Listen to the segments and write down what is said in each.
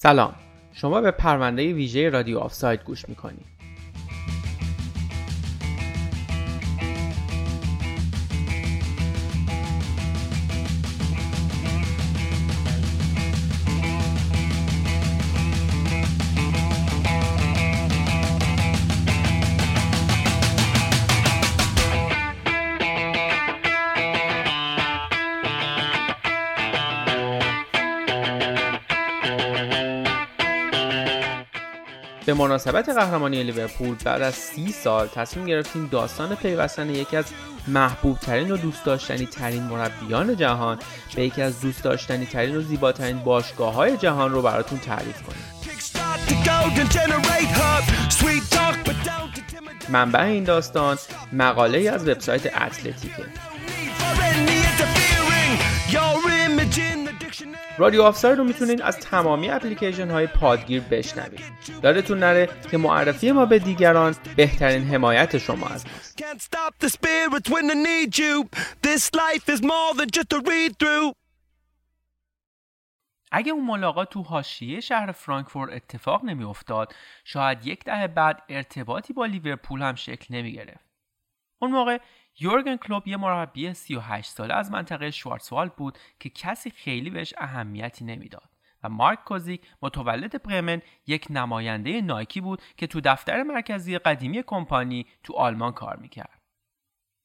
سلام. شما به پرونده ویژه رادیو آفساید گوش می‌کنید. مناسبت قهرمانی لیورپول بعد از سی سال تصمیم گرفتیم داستان پیوستن یکی از محبوب ترین و دوست داشتنی ترین مربیان جهان به یکی از دوست داشتنی ترین و زیباترین باشگاه های جهان رو براتون تعریف کنیم. منبع این داستان مقاله از وبسایت اتلتیکه. رادیو آفساید رو می‌تونید از تمامی اپلیکیشن های پادگیر بشنوید. یادتون نره که معرفی ما به دیگران بهترین حمایت شما از ماست اگه اون ملاقات تو حاشیه شهر فرانکفورت اتفاق نمیافتاد شاید یک دهه بعد ارتباطی با لیورپول هم شکل نمی گرفت. اون موقع یورگن کلوب یه مربی 38 ساله از منطقه شوارتسوالد بود که کسی خیلی بهش اهمیتی نمی‌داد و مارک کوزیک متولد برمن یک نماینده نایکی بود که تو دفتر مرکزی قدیمی کمپانی تو آلمان کار می‌کرد.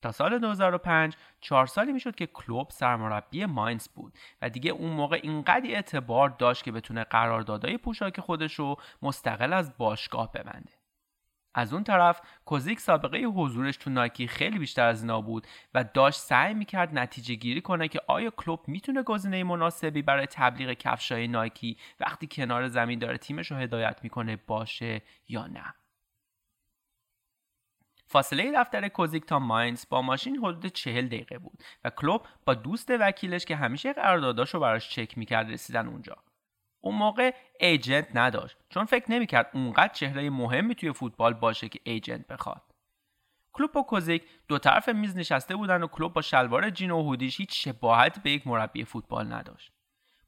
تا سال 2005 چهار سالی می‌شد که کلوب سرمربی ماینز بود و دیگه اون موقع اینقدر اعتبار داشت که بتونه قراردادهای پوشاک خودش رو مستقل از باشگاه ببنده. از اون طرف کوزیک سابقه حضورش تو نایکی خیلی بیشتر از اینا بود و داشت سعی می‌کرد نتیجه گیری کنه که آیا کلوب می‌تونه گزینه مناسبی برای تبلیغ کفشای نایکی وقتی کنار زمین داره تیمش رو هدایت می‌کنه باشه یا نه؟ فاصله دفتر کوزیک تا ماینز با ماشین حدود چهل دقیقه بود و کلوب با دوست وکیلش که همیشه قرارداداشو براش چک می‌کرد رسیدن اونجا. اون موقع ایجنت نداشت. چون فکر نمی‌کرد اونقدر چهره مهمی توی فوتبال باشه که ایجنت بخواد. کلوب و کوزیک دو طرف میز نشسته بودن و کلوب با شلوار جین و هودیش هیچ شباهت به یک مربی فوتبال نداشت.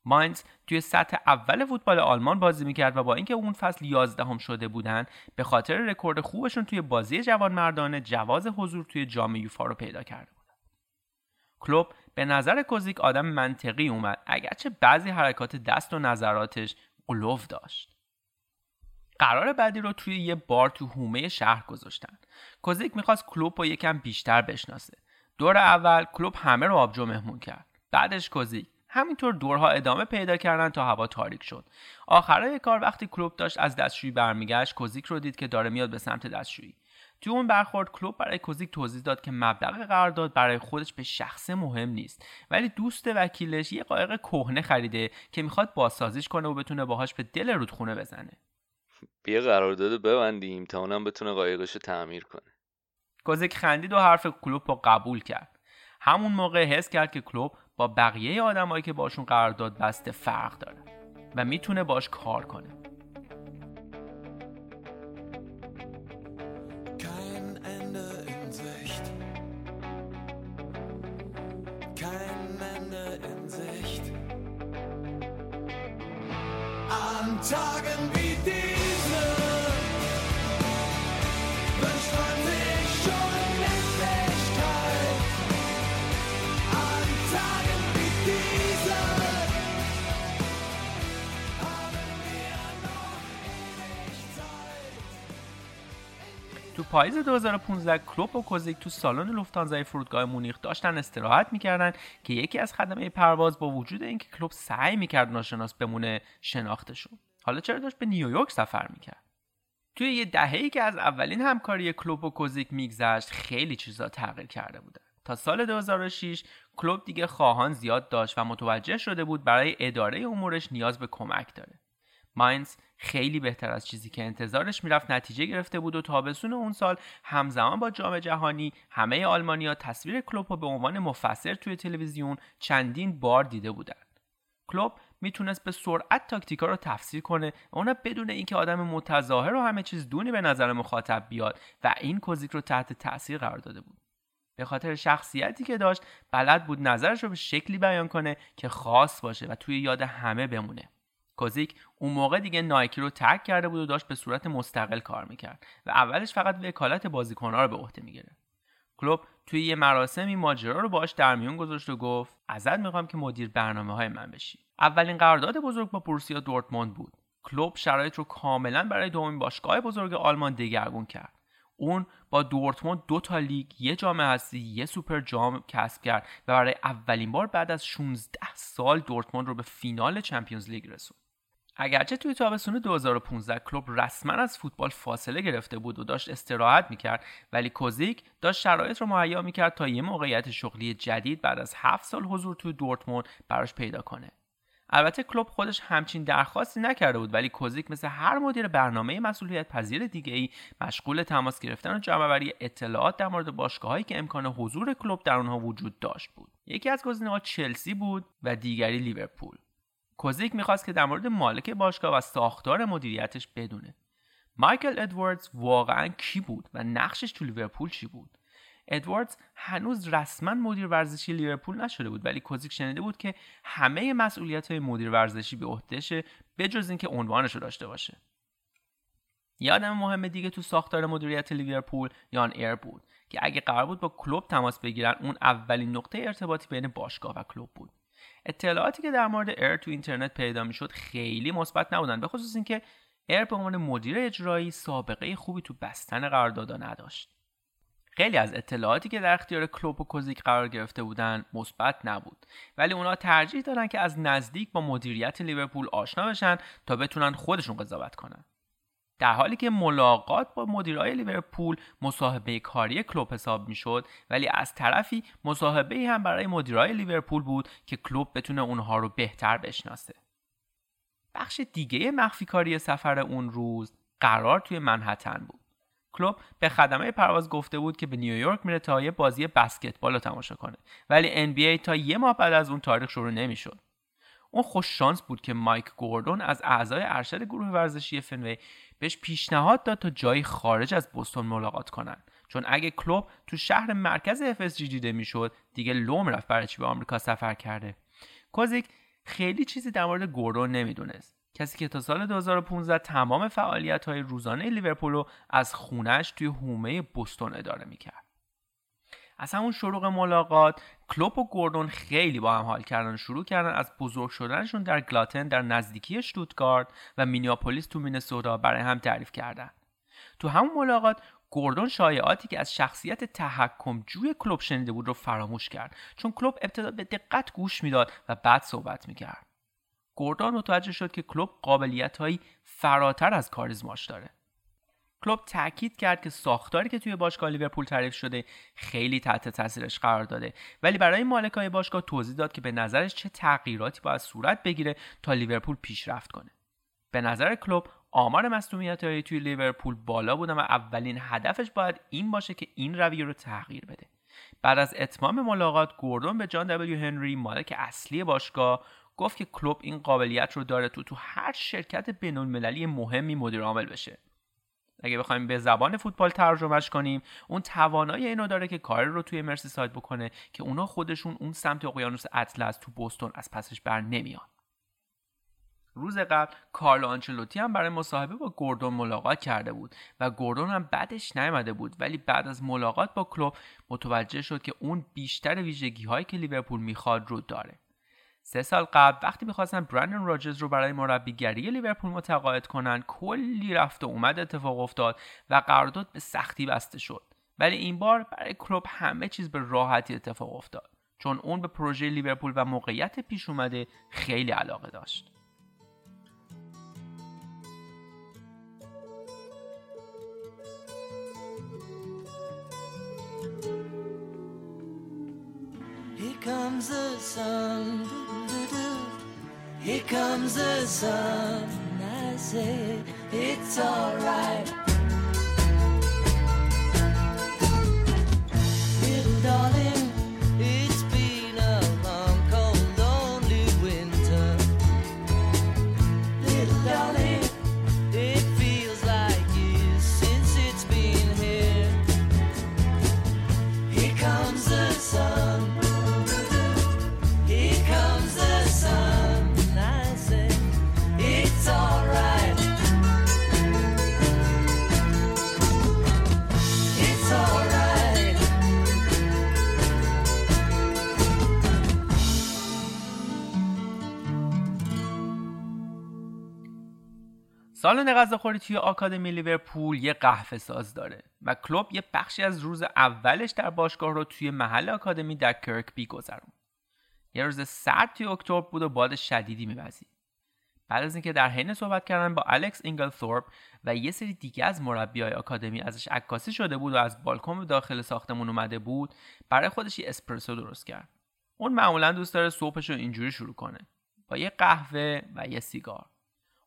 ماینز توی سطح اول فوتبال آلمان بازی می‌کرد و با اینکه اون فصل 11 هم شده بودن به خاطر رکورد خوبشون توی بازی جوان مردانه جواز حضور توی جام یوفا رو پیدا بودن کلوب به نظر کوزیک آدم منطقی اومد اگرچه بعضی حرکات دست و نظراتش قلوف داشت. قرار بعدی رو توی یه بار تو هومه شهر گذاشتن. کوزیک می‌خواست کلوب رو یکم بیشتر بشناسه. دور اول کلوب همه رو آبجو مهمون کرد. بعدش کوزیک همینطور دورها ادامه پیدا کردن تا هوا تاریک شد. آخرای کار وقتی کلوب داشت از دستشویی برمیگشت کوزیک رو دید که داره میاد به سمت دستشویی. توی اون برخورد کلوب برای کوزیک توضیح داد که مبلغ قرارداد برای خودش به شخص مهم نیست. ولی دوست وکیلش یه قایق کهنه خریده که می‌خواد بازسازیش کنه و بتونه باهاش به دل رودخونه بزنه. بیا قرارداد ببندیم تا اونم بتونه قایقش رو تعمیر کنه. کوزیک خندید و حرف کلوب رو قبول کرد. همون موقع حس کرد که کلوب با بقیه آدمایی که باشون قرارداد بسته فرق داره و می‌تونه باش کار کنه. Tagen wie diese wünscht man sich schon Endlichkeit. An Tagen wie diese haben wir noch ewig Zeit. تو پاییز 2015 کلوب و کوزیک تو سالن لوفتانزای فرودگاه مونیخ داشتن استراحت می‌کردن که یکی از خدمه پرواز با وجود اینکه کلوب سعی می‌کرد ناشناس بمونه شناخته حالا چرا داشت به نیویورک سفر می‌کرد؟ توی یه دهه‌ای که از اولین همکاری کلوب و کوزیک میگذشت خیلی چیزا تغییر کرده بودن تا سال 2006 کلوب دیگه خواهان زیاد داشت و متوجه شده بود برای اداره امورش نیاز به کمک داره. ماینز خیلی بهتر از چیزی که انتظارش می‌رفت نتیجه گرفته بود و تابستون اون سال همزمان با جام جهانی همه آلمانیا تصویر کلوب رو به عنوان مفسر توی تلویزیون چندین بار دیده بودند. کلوب می‌تونست به سرعت تاکتیکا رو تفسیر کنه و اونا بدون اینکه آدم متظاهر و همه چیز دونی به نظر مخاطب بیاد و این کوزیک رو تحت تاثیر قرار داده بود. به خاطر شخصیتی که داشت بلد بود نظرش رو به شکلی بیان کنه که خاص باشه و توی یاد همه بمونه. کوزیک اون موقع دیگه نایکی رو ترک کرده بود و داشت به صورت مستقل کار می‌کرد و اولش فقط وکالت بازیکنها رو به عهده می‌گرفت. کلوب توی یه مراسمی ماجرا رو باش در میون گذاشت و گفت ازت می‌خوام که مدیر برنامه های من بشی. اولین قرارداد بزرگ با بروسیا دورتموند بود. کلوب شرایط رو کاملا برای دومین باشگاه بزرگ آلمان دگرگون کرد. اون با دورتموند دو تا لیگ یه جام هستی یه سوپر جام کسب کرد و برای اولین بار بعد از 16 سال دورتموند رو به فینال چمپیونز لیگ رسوند. اگرچه توی تابستون 2015 کلوب رسما از فوتبال فاصله گرفته بود و داشت استراحت می‌کرد ولی کوزیک داشت شرایط رو مهیا می‌کرد تا یه موقعیت شغلی جدید بعد از 7 سال حضور توی دورتموند براش پیدا کنه. البته کلوب خودش همچین درخواستی نکرده بود ولی کوزیک مثل هر مدیر برنامه مسئولیت پذیر دیگه ای مشغول تماس گرفتن و جمعآوری اطلاعات در مورد باشگاهایی که امکان حضور کلوب در آنها وجود داشت بود. یکی از گزینه‌ها چلسی بود و دیگری لیورپول. کوزیک می‌خواست که در مورد مالک باشگاه و ساختار مدیریتش بدونه. مایکل ادواردز واقعا کی بود و نقشش تو لیورپول چی بود؟ ادواردز هنوز رسما مدیر ورزشی لیورپول نشده بود ولی کوزیک شنیده بود که همه مسئولیت های مدیر ورزشی به عهدهشه بجز اینکه عنوانش رو داشته باشه. یه آدم مهم دیگه تو ساختار مدیریت لیورپول یان ایر بود که اگه قرار بود با کلوب تماس بگیرن اون اولین نقطه ارتباطی بین باشگاه و کلوب بود. اطلاعاتی که در مورد ایر تو اینترنت پیدا می‌شد خیلی مثبت نبودن به خصوص اینکه ایر به عنوان مدیر اجرایی سابقه خوبی تو بستن قراردادها نداشت. خیلی از اطلاعاتی که در اختیار کلوب و کوزیک قرار گرفته بودن مثبت نبود. ولی اونا ترجیح دادن که از نزدیک با مدیریت لیورپول آشنا بشن تا بتونن خودشون قضاوت کنن. در حالی که ملاقات با مدیرای لیورپول مصاحبه کاری کلوب حساب می‌شد ولی از طرفی مصاحبه هم برای مدیرای لیورپول بود که کلوب بتونه اونها رو بهتر بشناسه. بخش دیگه مخفی کاری سفر اون روز قرار توی منحتن بود. کلوب به خدمه پرواز گفته بود که به نیویورک میره تا یه بازی بسکتبال رو تماشا کنه. ولی NBA تا یه ماه بعد از اون تاریخ شروع نمی‌شد. اون خوش شانس بود که مایک گوردون از اعضای ارشد گروه ورزشی فنوی بهش پیشنهاد داد تا جایی خارج از بوستون ملاقات کنن. چون اگه کلوب تو شهر مرکز FSG دیده می‌شد دیگه لوم رفت برای چی به آمریکا سفر کرده. کوزیک خیلی چیزی در مورد گوردون نمی‌دونست. کسی که تا سال 2015 تمام فعالیت های روزانه لیورپول رو از خونش توی حومه بوستون اداره می‌کرد. از همون شروع ملاقات کلوپ و گوردون خیلی با هم حال کردن شروع کردن از بزرگ شدنشون در گلاتن در نزدیکی شتوتگارت و مینیاپولیس تو مینسوتا برای هم تعریف کردن. تو همون ملاقات گوردون شایعاتی که از شخصیت تحکم جوی کلوب شنیده بود رو فراموش کرد. چون کلوب ابتدا به دقت گوش می‌داد و بعد صحبت می‌کرد. گوردون متوجه شد که کلوب قابلیت هایی فراتر از کاریزماش داره. کلوب تاکید کرد که ساختاری که توی باشگاه لیورپول تعریف شده خیلی تحت تاثیرش قرار داده ولی برای مالکای باشگاه توضیح داد که به نظرش چه تغییراتی باید صورت بگیره تا لیورپول پیشرفت کنه. به نظر کلوب آمار مصونیت های توی لیورپول بالا بودن و اولین هدفش باید این باشه که این رویه رو تغییر بده. بعد از اتمام ملاقات گوردون به جان دبلیو هنری مالک اصلی باشگاه گفت که کلوب این قابلیت رو داره تو تو هر شرکت بین‌المللی مهمی مدیر عامل بشه. اگه بخوایم به زبان فوتبال ترجمهش کنیم اون توانایی اینو داره که کار رو توی مرسی سایت بکنه که اونا خودشون اون سمت اقیانوس اطلس تو بوستون از پسش بر نمیان. روز قبل کارلو آنچلوتی هم برای مصاحبه با گوردون ملاقات کرده بود و گوردون هم بعدش نیامده بود ولی بعد از ملاقات با کلوب متوجه شد که اون بیشتر ویژگی هایی که لیورپول می‌خواد رو داره. سه سال قبل وقتی می‌خواستن برندن راجرز رو برای مربیگری لیورپول متقاعد کنن کلی رفت و اومد اتفاق افتاد و قرارداد به سختی بسته شد. ولی این بار برای کلوب همه چیز به راحتی اتفاق افتاد. چون اون به پروژه لیورپول و موقعیت پیش اومده خیلی علاقه داشت. Comes the sun. Here comes the sun. I say it's alright. Little darling. سالن غذاخوری توی آکادمی لیورپول یه قهوه ساز داره و کلوب یه بخشی از روز اولش در باشگاه رو توی محل آکادمی در کرکبی گذروند. یه روز سرد توی اکتبر بود و باد شدیدی میوزید. بعد از اینکه در حین صحبت کردن با الکس اینگلثورپ و یه سری دیگه از مربیای آکادمی ازش عکاسی شده بود و از بالکن به داخل ساختمون اومده بود برای خودش یه اسپرسو درست کرد اون معمولا دوست داره صبحش رو اینجوری شروع کنه با یه قهوه و یه سیگار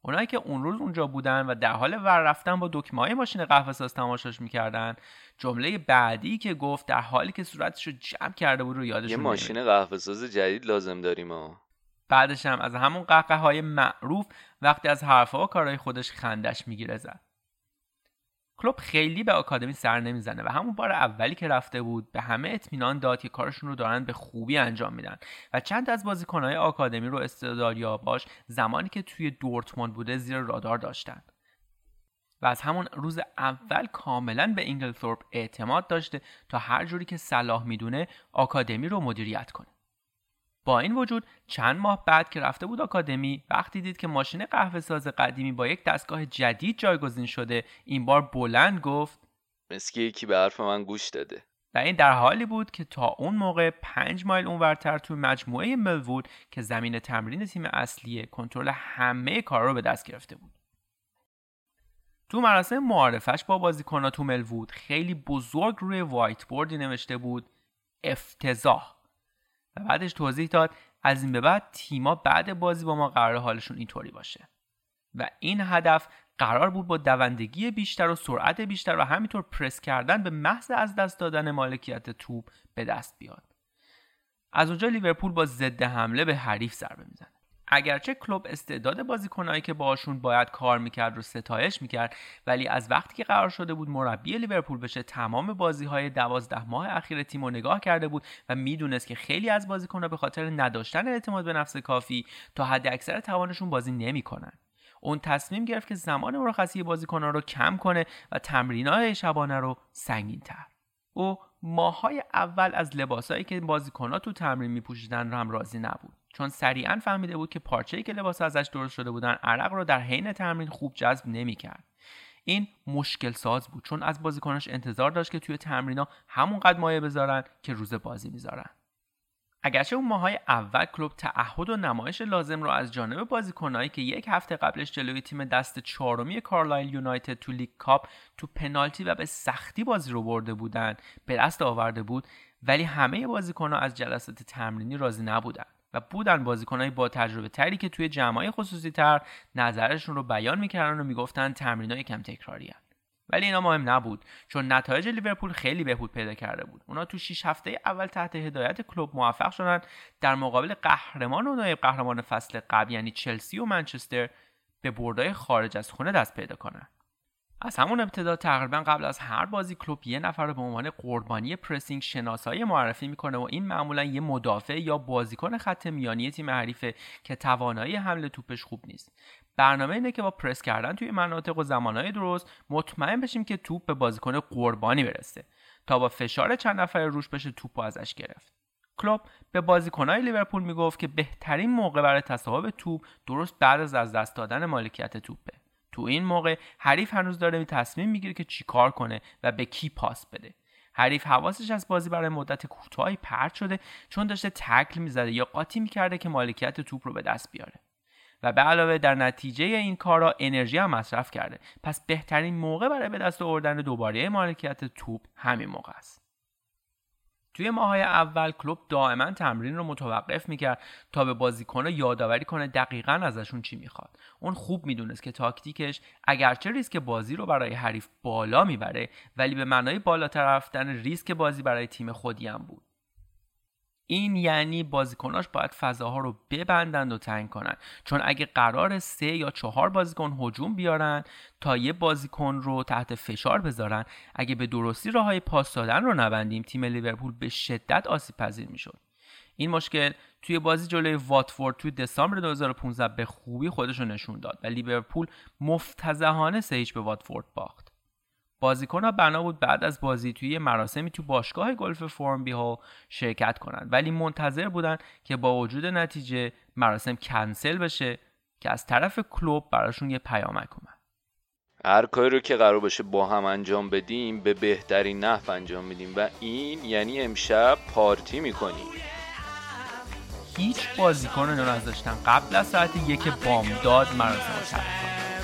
اونایی که اون روز اونجا بودن و در حال ور رفتن با دکمه های ماشین قهوه ساز تماشاش می‌کردن جمله بعدی که گفت در حالی که صورتش رو جمع کرده بود رو یادش یه ماشین قهوه ساز جدید لازم داریم ها بعدش هم از همون قهقه های معروف وقتی از حرفها و کارهای خودش خندش می‌گیره زد. کلوب خیلی به آکادمی سر نمی‌زنه و همون بار اولی که رفته بود به همه اطمینان داد که کارشون رو دارن به خوبی انجام میدن و چند از بازیکنهای آکادمی رو باش زمانی که توی دورتموند بوده زیر رادار داشتن. و از همون روز اول کاملا به اینگلثورپ اعتماد داشته تا هر جوری که صلاح می‌دونه آکادمی رو مدیریت کنه. با این وجود چند ماه بعد که رفته بود آکادمی وقتی دید که ماشین قهوه ساز قدیمی با یک دستگاه جدید جایگزین شده این بار بلند گفت مسکی یکی به حرف من گوش داده. و این در حالی بود که تا اون موقع پنج مایل اونورتر توی مجموعه ملوود که زمین تمرین تیم اصلی کنترل همه کار رو به دست گرفته بود. تو مراسم معارفش با بازیکنها تو ملوود خیلی بزرگ روی وایت بوردی نوشته بود افتضاح. و بعدش توضیح داد از این به بعد تیما بعد بازی با ما قرار حالشون اینطوری باشه. و این هدف قرار بود با دوندگی بیشتر و سرعت بیشتر و همینطور پرس کردن به محض از دست دادن مالکیت توپ به دست بیاد. از اونجا لیورپول با ضد حمله به حریف ضربه می‌زنه. اگرچه کلوب استعداد بازیکنهایی که باشون باید کار می‌کرد رو ستایش می‌کرد ولی از وقتی که قرار شده بود مربی لیورپول بشه تمام بازی های دوازده ماه اخیر تیم رو نگاه کرده بود و می‌دونست که خیلی از بازیکنها به خاطر نداشتن اعتماد به نفس کافی تا حد اکثر توانشون بازی نمی‌کنن. اون تصمیم گرفت که زمان مرخصی بازیکنان رو کم کنه و تمرینهای شبانه رو سنگین تر او ماهای اول از لباسایی که بازیکنها تو تمرین میپوشیدن رو هم راضی نبود. چون سریعا فهمیده بود که پارچه‌ای که لباس ازش درست شده بودن عرق رو در حین تمرین خوب جذب نمی‌کرد. این مشکل ساز بود چون از بازیکناش انتظار داشت که توی تمرینا همونقدر مایه بذارن که روز بازی می‌ذارن. اگرچه اون ماهای اول کلوب تعهد و نمایش لازم رو از جانب بازیکنهایی که یک هفته قبلش جلوی تیم دست چهارمی کارلایل یونایتد تو لیگ کاپ تو پنالتی و به سختی بازی رو برده بودن به دست آورده بود ولی همه بازیکنها از جلسات تمرینی راضی نبودن. و بودن بازیکنهای با تجربه تری که توی جمعای خصوصی تر نظرشون رو بیان می‌کردن و می‌گفتن تمرینا یکم تکراری ولی اینا مهم نبود چون نتایج لیورپول خیلی بهبود پیدا کرده بود. اونا تو 6 هفته اول تحت هدایت کلوب موفق شدن. در مقابل قهرمان و نایب قهرمان فصل قبل یعنی چلسی و منچستر به بردای خارج از خونه دست پیدا کنند از همون ابتدا تقریبا قبل از هر بازی کلوب یه نفر رو به عنوان قربانی پرسینگ شناسایی معرفی می‌کنه و این معمولا یه مدافع یا بازیکن خط میانی تیم حریفه که توانایی حمله توپش خوب نیست. برنامه اینه که با پرس کردن توی مناطق و زمانهای درست مطمئن بشیم که توپ به بازیکن قربانی برسه تا با فشار چند نفر روش بشه توپ ازش گرفت. کلوب به بازیکنهای لیورپول می‌گفت که بهترین موقع برای تصاحب توپ درست بعد از از دست دادن مالکیت توپه. تو این موقع حریف هنوز داره تصمیم می‌گیره که چیکار کنه و به کی پاس بده. حریف حواسش از بازی برای مدت کوتاهی پرت شده چون داشته تکل می‌زده یا قاطی می‌کرده که مالکیت توپ رو به دست بیاره. و به علاوه در نتیجه این کارا انرژی هم مصرف کرده. پس بهترین موقع برای به دست آوردن دوباره مالکیت توپ همین موقع است. توی ماهای اول کلوب دائما تمرین رو متوقف می‌کرد تا به بازیکن یادآوری کنه دقیقا ازشون چی می‌خواد. اون خوب می‌دونست که تاکتیکش اگرچه ریسک بازی رو برای حریف بالا می‌بره ولی به معنای بالاتر رفتن ریسک بازی برای تیم خودی هم بود. این یعنی بازیکناش باید فضاها رو ببندند و تنگ کنن چون اگه قرار سه یا چهار بازیکن هجوم بیارن تا یه بازیکن رو تحت فشار بذارن اگه به درستی راه های پاس دادن رو نبندیم تیم لیورپول به شدت آسیب پذیر می‌شد. این مشکل توی بازی جلوی واتفورد توی دسامبر 2015 به خوبی خودش رو نشون داد و لیورپول مفتزهانه سه به واتفورد باخت. بازیکن ها بنا بود بعد از بازی توی مراسمی تو باشگاه گلف فورمبی ها شرکت کنند ولی منتظر بودن که با وجود نتیجه مراسم کنسل بشه که از طرف کلوب براشون یه پیامک اومد. هر کاری رو که قرار باشه با هم انجام بدیم به بهترین نحو انجام میدیم. و این یعنی امشب پارتی می‌کنیم. هیچ بازیکن رو نذاشتن قبل از ساعت یک بامداد مراسم ترک کنن.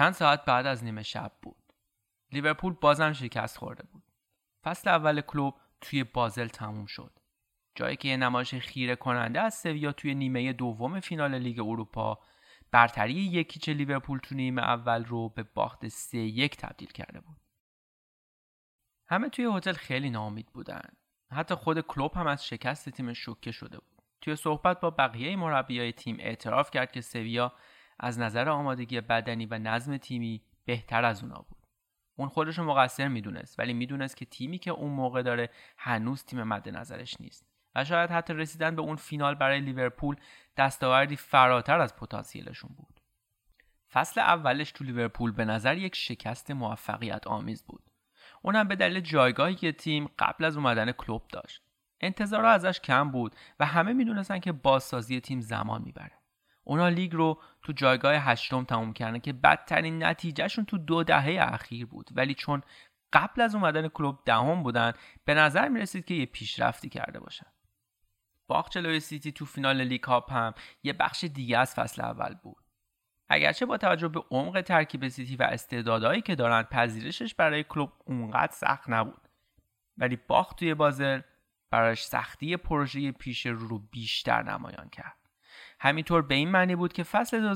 چند ساعت بعد از نیمه شب بود. لیورپول بازم شکست خورده بود. فصل اول کلوب توی بازل تموم شد. جایی که یه نمایش خیره کننده از سویا توی نیمه دوم فینال لیگ اروپا برتری یکیچ لیورپول تو نیمه اول رو به باخت سه یک تبدیل کرده بود. همه توی هتل خیلی ناامید بودن. حتی خود کلوب هم از شکست تیم شوکه شده بود. توی صحبت با بقیه مربیای تیم اعتراف کرد که سویا از نظر آمادگی بدنی و نظم تیمی بهتر از اونا بود. اون خودش رو مقصر می‌دونست ولی می‌دونست که تیمی که اون موقع داره هنوز تیم مد نظرش نیست و شاید حتی رسیدن به اون فینال برای لیورپول دستاوردی فراتر از پتانسیلشون بود. فصل اولش تو لیورپول به نظر یک شکست موفقیت آمیز بود. اونم به دلیل جایگاهی که تیم قبل از اومدن کلوب داشت. انتظارها ازش کم بود و همه می‌دونستن که بازسازی تیم زمان می‌بره. اونا لیگ رو تو جایگاه هشتم تموم کردن که بدترین نتیجهشون تو دو دهه اخیر بود. ولی چون قبل از اومدن کلوب دهم بودن به نظر می‌رسید که یه پیشرفتی کرده باشن. باخت جلوی سیتی تو فینال لیگ کاپ هم یه بخش دیگه از فصل اول بود. اگرچه با توجه به عمق ترکیب سیتی و استعدادهایی که دارن پذیرشش برای کلوب اونقدر سخت نبود. ولی باخت توی بازل براش سختی پروژه پیش رو بیشتر نمایان کرد. همینطور به این معنی بود که فصل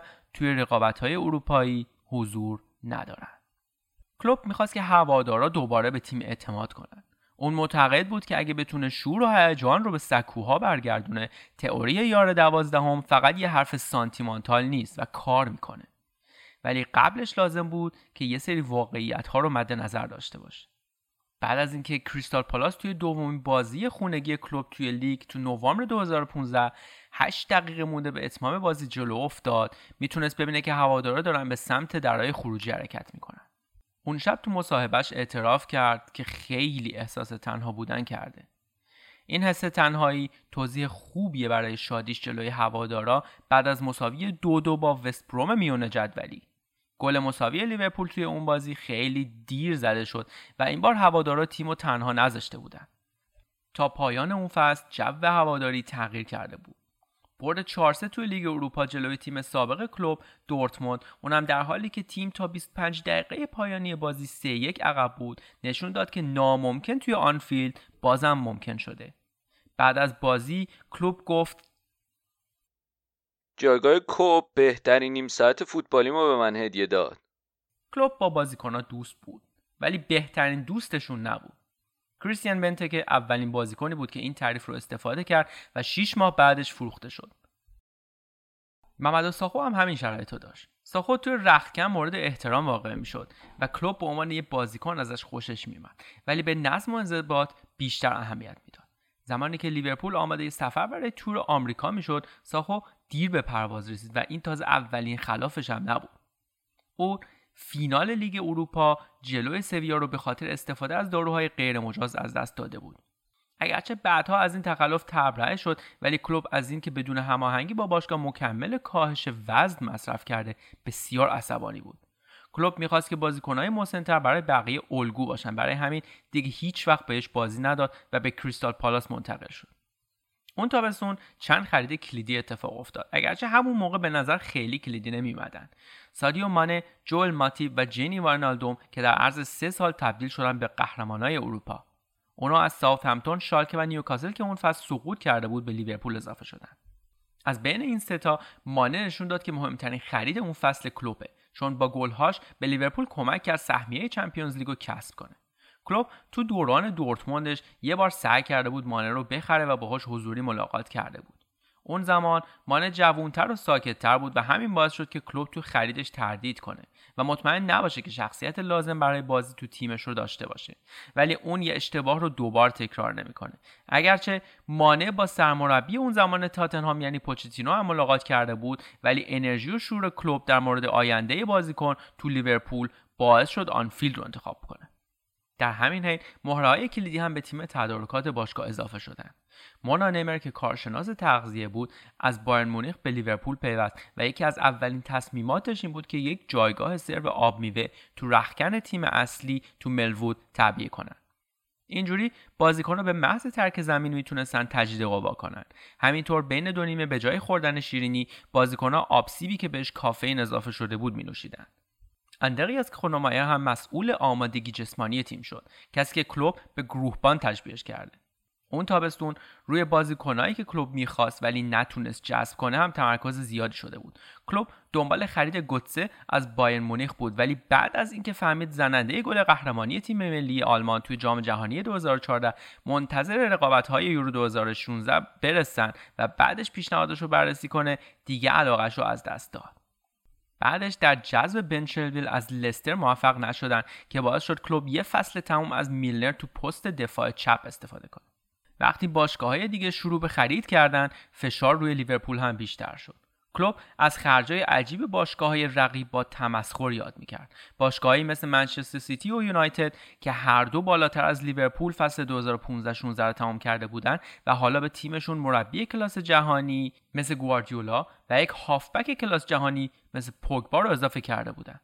2016-17 توی رقابت‌های اروپایی حضور ندارن. کلوب می‌خواست که هوادارا دوباره به تیم اعتماد کنن. اون معتقد بود که اگه بتونه شور و هیجان رو به سکوها برگردونه تئوری یار دوازدهم فقط یه حرف سانتیمانتال نیست و کار می‌کنه ولی قبلش لازم بود که یه سری واقعیت ها رو مد نظر داشته باشه بعد از اینکه کریستال پالاس توی دومین بازی خونگی کلوب توی لیگ تو نوامبر 2015 8 دقیقه مونده به اتمام بازی جلو افتاد می‌تونست ببینه که هوادارا دارن به سمت درای خروجی حرکت می‌کنن. اون شب تو مصاحبهش اعتراف کرد که خیلی احساس تنها بودن کرده. این حس تنهایی توضیح خوبیه برای شادیش جلوی هوادارا بعد از مساوی دو دو با وست بروم میون جدولی. گل مساوی لیورپول توی اون بازی خیلی دیر زده شد و این بار هوادارا تیم تنها نذاشته بودن. تا پایان اون فصل جو هواداری تغییر کرده بود. برد 4 توی لیگ اروپا جلوی تیم سابق کلوب دورتموند. اونم در حالی که تیم تا 25 دقیقه پایانی بازی 3 1 عقب بود. نشون داد که ناممکن توی آنفیلد بازم ممکن شده. بعد از بازی کلوب گفت جایگاه کوب بهترین نیم ساعت فوتبالی ما به من هدیه داد. کلوب با بازیکنها دوست بود ولی بهترین دوستشون نبود. کریستیان بنته که اولین بازیکنی بود که این تعریف رو استفاده کرد و 6 ماه بعدش فروخته شد. محمد ساخو هم همین شرایط رو داشت. ساخو توی رختکن مورد احترام واقع می‌شد و کلوب به عنوان یه بازیکن ازش خوشش میومد ولی به نظم و انضباط بیشتر اهمیت می‌داد. زمانی که لیورپول آماده سفر برای تور آمریکا می‌شد ساخو دیر به پرواز رسید و این تازه اولین خلافش هم نبود. او فینال لیگ اروپا جلوی سویا رو به خاطر استفاده از داروهای غیر مجاز از دست داده بود. اگرچه بعدها از این تخلف تبرئه شد ولی کلوب از اینکه بدون هماهنگی با باشگاه مکمل کاهش وزن مصرف کرده بسیار عصبانی بود. کلوب می‌خواست که بازیکنهای مسنتر برای بقیه الگو باشن. برای همین دیگه هیچ وقت بهش بازی نداد و به کریستال پالاس منتقل شد. اون تابستون چند خرید کلیدی اتفاق افتاد. اگرچه همون موقع به نظر خیلی کلیدی نمیمدن سادیو مانه جوئل ماتی و جینی وارنالدوم که در عرض سه سال تبدیل شدن به قهرمانای اروپا. اونا از ساوت همتون شالکه و نیوکاسل که اون فصل سقوط کرده بود به لیورپول اضافه شدن. از بین این ستا مانه نشون داد که مهمترین خرید اون فصل کلوپه چون با گلهاش به لیورپول کمک کرد سهمیه چمپیونز لیگو کسب کنه. کلوب تو دوران دورتموندش یه بار سعی کرده بود مانه رو بخره و باهاش حضوری ملاقات کرده بود. اون زمان مانه جوونتر و ساکتتر بود و همین باعث شد که کلوب تو خریدش تردید کنه و مطمئن نباشه که شخصیت لازم برای بازی تو تیمش رو داشته باشه. ولی اون یه اشتباه رو دوبار تکرار نمی‌کنه. اگرچه مانع با سرمربی اون زمان تاتنهام یعنی پوچتینو هم ملاقات کرده بود ولی انرژی و شور کلوب در مورد آینده بازیکن تو لیورپول باعث شد آنفیلد رو انتخاب کنه. در همین حین مهرهای کلیدی هم به تیم تدارکات باشگاه اضافه شدند. مونا نیمر که کارشناس تغذیه بود از بایرن مونیخ به لیورپول پیوست و یکی از اولین تصمیماتش این بود که یک جایگاه سرو آب میوه تو رخکن تیم اصلی تو ملوود تعبیه کنند. اینجوری بازیکنها به محض ترک زمین می‌تونستن تجدید قوا کنن همینطور بین دو نیمه به جای خوردن شیرینی بازیکنها آبسیبی که بهش کافئین اضافه شده بود مینوشیدند. اندریاس خونومایر هم مسئول آمادگی جسمانی تیم شد کسی که کلوب به گروهبان تشبیهش کرده. اون تابستون روی بازیکنایی که کلوب می‌خواست ولی نتونست جذب کنه هم تمرکز زیادی شده بود. کلوب دنبال خرید گوتسه از بایر مونیخ بود ولی بعد از اینکه فهمید زننده گل قهرمانی تیم ملی آلمان توی جام جهانی 2014 منتظر رقابت‌های یورو 2016 برسن و بعدش پیشنهادش رو بررسی کنه دیگه علاقش رو از دست داد. بعدش در جذب بنشلویل از لستر موفق نشدن که باعث شد کلوب یه فصل تموم از میلنر تو پست دفاع چپ استفاده کنه. وقتی باشگاه های دیگه شروع به خرید کردن فشار روی لیورپول هم بیشتر شد. کلوب از خرجای عجیب باشگاه های رقیب با تمسخر یاد می‌کرد. باشگاهی مثل منچستر سیتی و یونایتد که هر دو بالاتر از لیورپول فصل 2015 16 را تمام کرده بودند و حالا به تیمشون مربی کلاس جهانی مثل گواردیولا و یک هافبک کلاس جهانی مثل پوگبا رو اضافه کرده بودند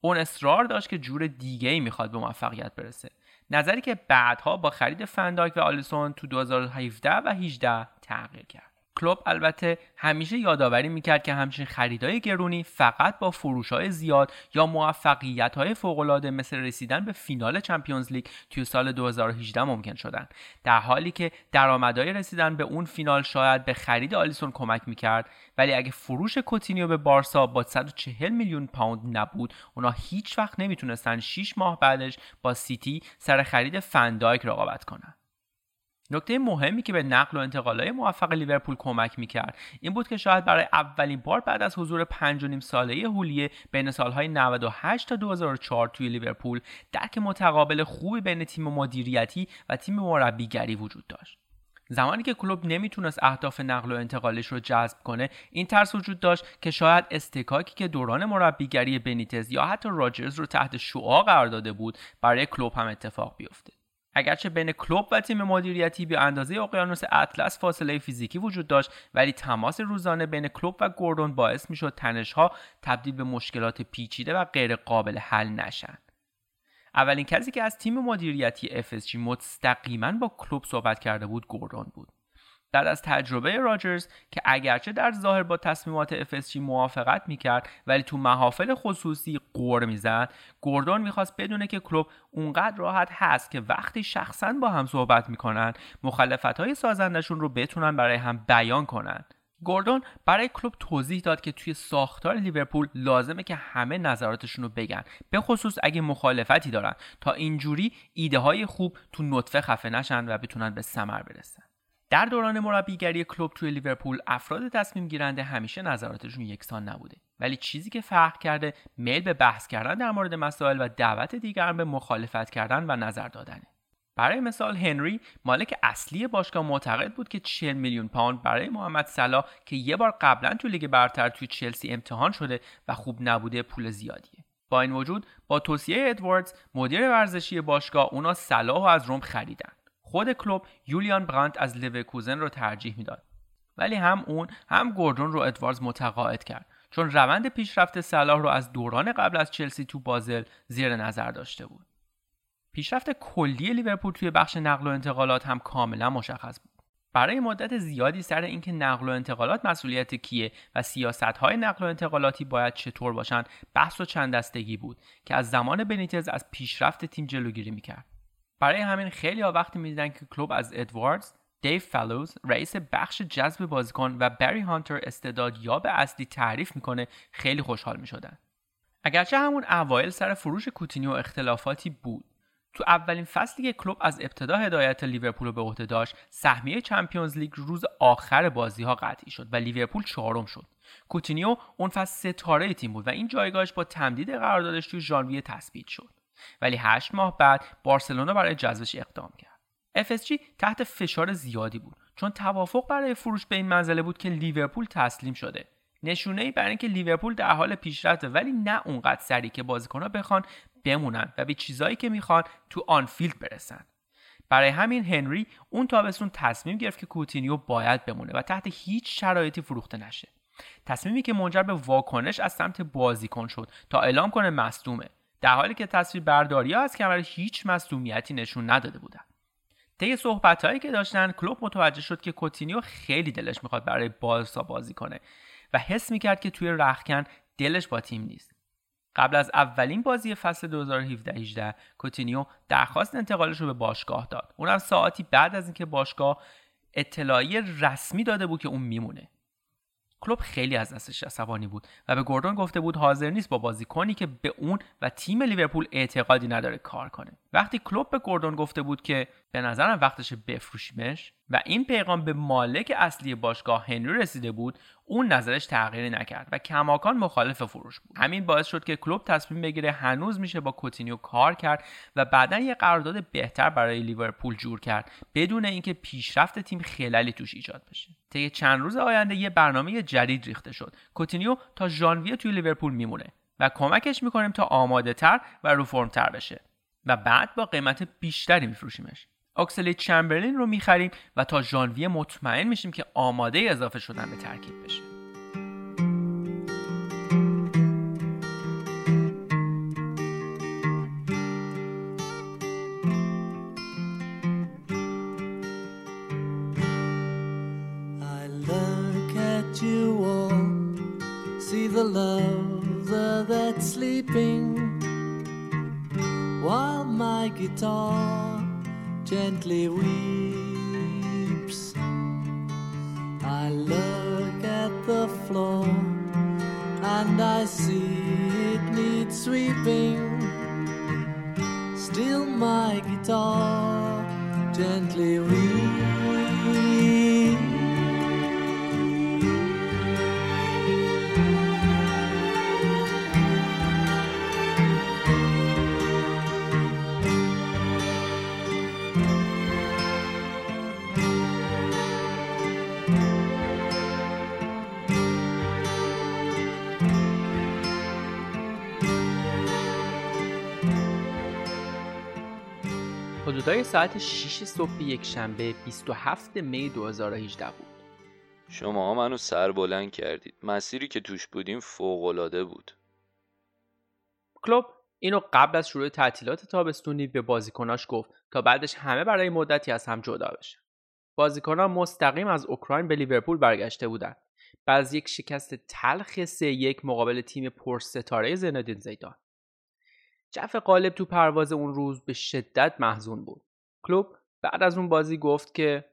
اون اصرار داشت که جور دیگه ای می‌خواد به موفقیت برسه. نظری که بعدها با خرید فنداک و آلیسون تو 2017 و 18 تغییر کرد. کلوب البته همیشه یادآوری می‌کرد که همچین خریدهای گرونی فقط با فروشهای زیاد یا موفقیت های فوقالعاده مثل رسیدن به فینال چمپیونز لیگ توی سال 2018 ممکن شدن در حالی که درآمدهای رسیدن به اون فینال شاید به خرید آلیسون کمک می‌کرد ولی اگه فروش کوتینیو به بارسا با 140 میلیون پوند نبود اونا هیچ وقت نمی‌تونستن 6 ماه بعدش با سیتی سر خرید فندایک رقابت کنن. نکته مهمی که به نقل و انتقالهای موفق لیورپول کمک می‌کرد این بود که شاید برای اولین بار بعد از حضور 5 و نیم ساله هولیه بین سالهای 98 تا 2004 توی لیورپول درک متقابل خوبی بین تیم مدیریتی و تیم مربیگری وجود داشت. زمانی که کلوب نمی‌تونست اهداف نقل و انتقالش رو جذب کنه این ترس وجود داشت که شاید استکاکی که دوران مربیگری بنیتز یا حتی راجرز رو تحت شعا قرار داده بود برای کلوب هم اتفاق بیفته اگرچه بین کلوب و تیم مدیریتی به اندازه اقیانوس اطلس فاصله فیزیکی وجود داشت ولی تماس روزانه بین کلوب و گوردون باعث می‌شد تنشها تبدیل به مشکلات پیچیده و غیر قابل حل نشن. اولین کسی که از تیم مدیریتی FSG مستقیما با کلوب صحبت کرده بود گوردون بود. بعد از تجربه راجرز که اگرچه در ظاهر با تصمیمات FSG موافقت می‌کرد ولی تو محافل خصوصی قور می‌زد. گوردون می‌خواست بدونه که کلوب اونقدر راحت هست که وقتی شخصا با هم صحبت می‌کنن مخالفت های سازندشون رو بتونن برای هم بیان کنن. گوردون برای کلوب توضیح داد که توی ساختار لیورپول لازمه که همه نظراتشون رو بگن به خصوص اگه مخالفتی دارن. تا اینجوری ایده های خوب تو نطفه خفه نشن و بتونن به ثمر برسن. در دوران مربیگری کلوب توی لیورپول افراد تصمیم گیرنده همیشه نظراتشون یکسان نبوده. ولی چیزی که فرق کرده میل به بحث کردن در مورد مسائل و دعوت دیگران به مخالفت کردن و نظر دادنه برای مثال هنری مالک اصلی باشگاه معتقد بود که 40 میلیون پوند برای محمد صلاح که یه بار قبلا تو لیگ برتر توی چلسی امتحان شده و خوب نبوده پول زیادیه. با این وجود با توصیه ادواردز مدیر ورزشی باشگاه اونا صلاح از روم خریدن. خود کلوب یولیان برانت از لیورکوزن رو ترجیح می‌داد. ولی هم اون هم گوردون رو ادواردز متقاعد کرد. چون روند پیشرفت صلاح رو از دوران قبل از چلسی تو بازل زیر نظر داشته بود. پیشرفت کلی لیورپول توی بخش نقل و انتقالات هم کاملا مشخص بود. برای مدت زیادی سر اینکه نقل و انتقالات مسئولیت کیه و سیاست های نقل و انتقالاتی باید چطور باشن بحث و چند دستگی بود که از زمان بنیتز از پیشرفت تیم جلوگیری می‌کرد. برای همین خیلی ها وقتی می‌دیدن که کلوب از ادواردز دیو فالوز رئیس بخش جذب بازیکن و بری هانتر استعدادیاب اصلی تعریف می‌کنه خیلی خوشحال می‌شدن. اگرچه همون اوایل سر فروش کوتینیو اختلافاتی بود تو اولین فصلی که کلوب از ابتدا هدایت لیورپول رو به عهده داشت سهمیه چمپیونز لیگ روز آخر بازی ها قطعی شد و لیورپول چهارم شد. کوتینیو اون فصل ستاره تیم بود و این جایگاهش با تمدید قراردادش توی ژانویه تثبیت شد. ولی هشت ماه بعد بارسلونا برای جذبش اقدام کرد. FSG تحت فشار زیادی بود چون توافق برای فروش به این منزله بود که لیورپول تسلیم شده. نشونه ای برای اینکه لیورپول در حال پیشرفت ولی نه اونقدر سریع که بازیکنها بخوان بمونن و به چیزایی که می‌خوان تو آنفیلد برسن. برای همین هنری اون تابستون تصمیم گرفت که کوتینیو باید بمونه و تحت هیچ شرایطی فروخته نشه. تصمیمی که منجر به واکنش از سمت بازیکن شد تا اعلام کنه مصدومه. در حالی که تصویر برداری از کمر هیچ مصدومیتی نشون نداده بودن. طی صحبت که داشتن کلوب متوجه شد که کوتینیو خیلی دلش می‌خواد برای بارسا بازی کنه و حس می‌کرد که توی رخکن دلش با تیم نیست. قبل از اولین بازی فصل 2017-18 کوتینیو درخواست انتقالش رو به باشگاه داد. اونم ساعتی بعد از اینکه باشگاه اطلاعی رسمی داده بود که اون میمونه. کلوب خیلی از دستش عصبانی بود و به گوردون گفته بود حاضر نیست با بازیکنی که به اون و تیم لیورپول اعتقادی نداره کار کنه. وقتی کلوب به گوردون گفته بود که به نظرم وقتش بفروشیمش و این پیغام به مالک اصلی باشگاه هنری رسیده بود اون نظرش تغییری نکرد و کماکان مخالف فروش بود. همین باعث شد که کلوب تصمیم بگیره هنوز میشه با کوتینیو کار کرد و بعدا یه قرارداد بهتر برای لیورپول جور کرد بدون اینکه پیشرفت تیم خللی توش ایجاد بشه. طی چند روز آینده یه برنامه جدید ریخته شد. کوتینیو تا ژانویه توی لیورپول میمونه و کمکش می‌کنیم تا آماده تر و رو تر بشه و بعد با قیمت بیشتری میفروشیمش. اکسلید چمبرلین رو می‌خریم و تا ژانویه مطمئن میشیم که آماده اضافه شدن به ترکیب بشه. Gently weeps. I look at the floor and I see it needs sweeping. Still, my guitar gently weeps. حدودای ساعت 6 صبح یک شنبه 27 می 2018 بود. شما منو سر بلند کردید. مسیری که توش بودیم فوقالعاده بود. کلوب اینو قبل از شروع تعطیلات تابستونی به بازیکناش گفت تا بعدش همه برای مدتی از هم جدا بشن. بازیکنان مستقیم از اوکراین به لیورپول برگشته بودند بعد از یک شکست تلخ سه یک مقابل تیم پرستاره زنادین زیدان. جف قالب تو پرواز اون روز به شدت محزون بود. کلوب بعد از اون بازی گفت که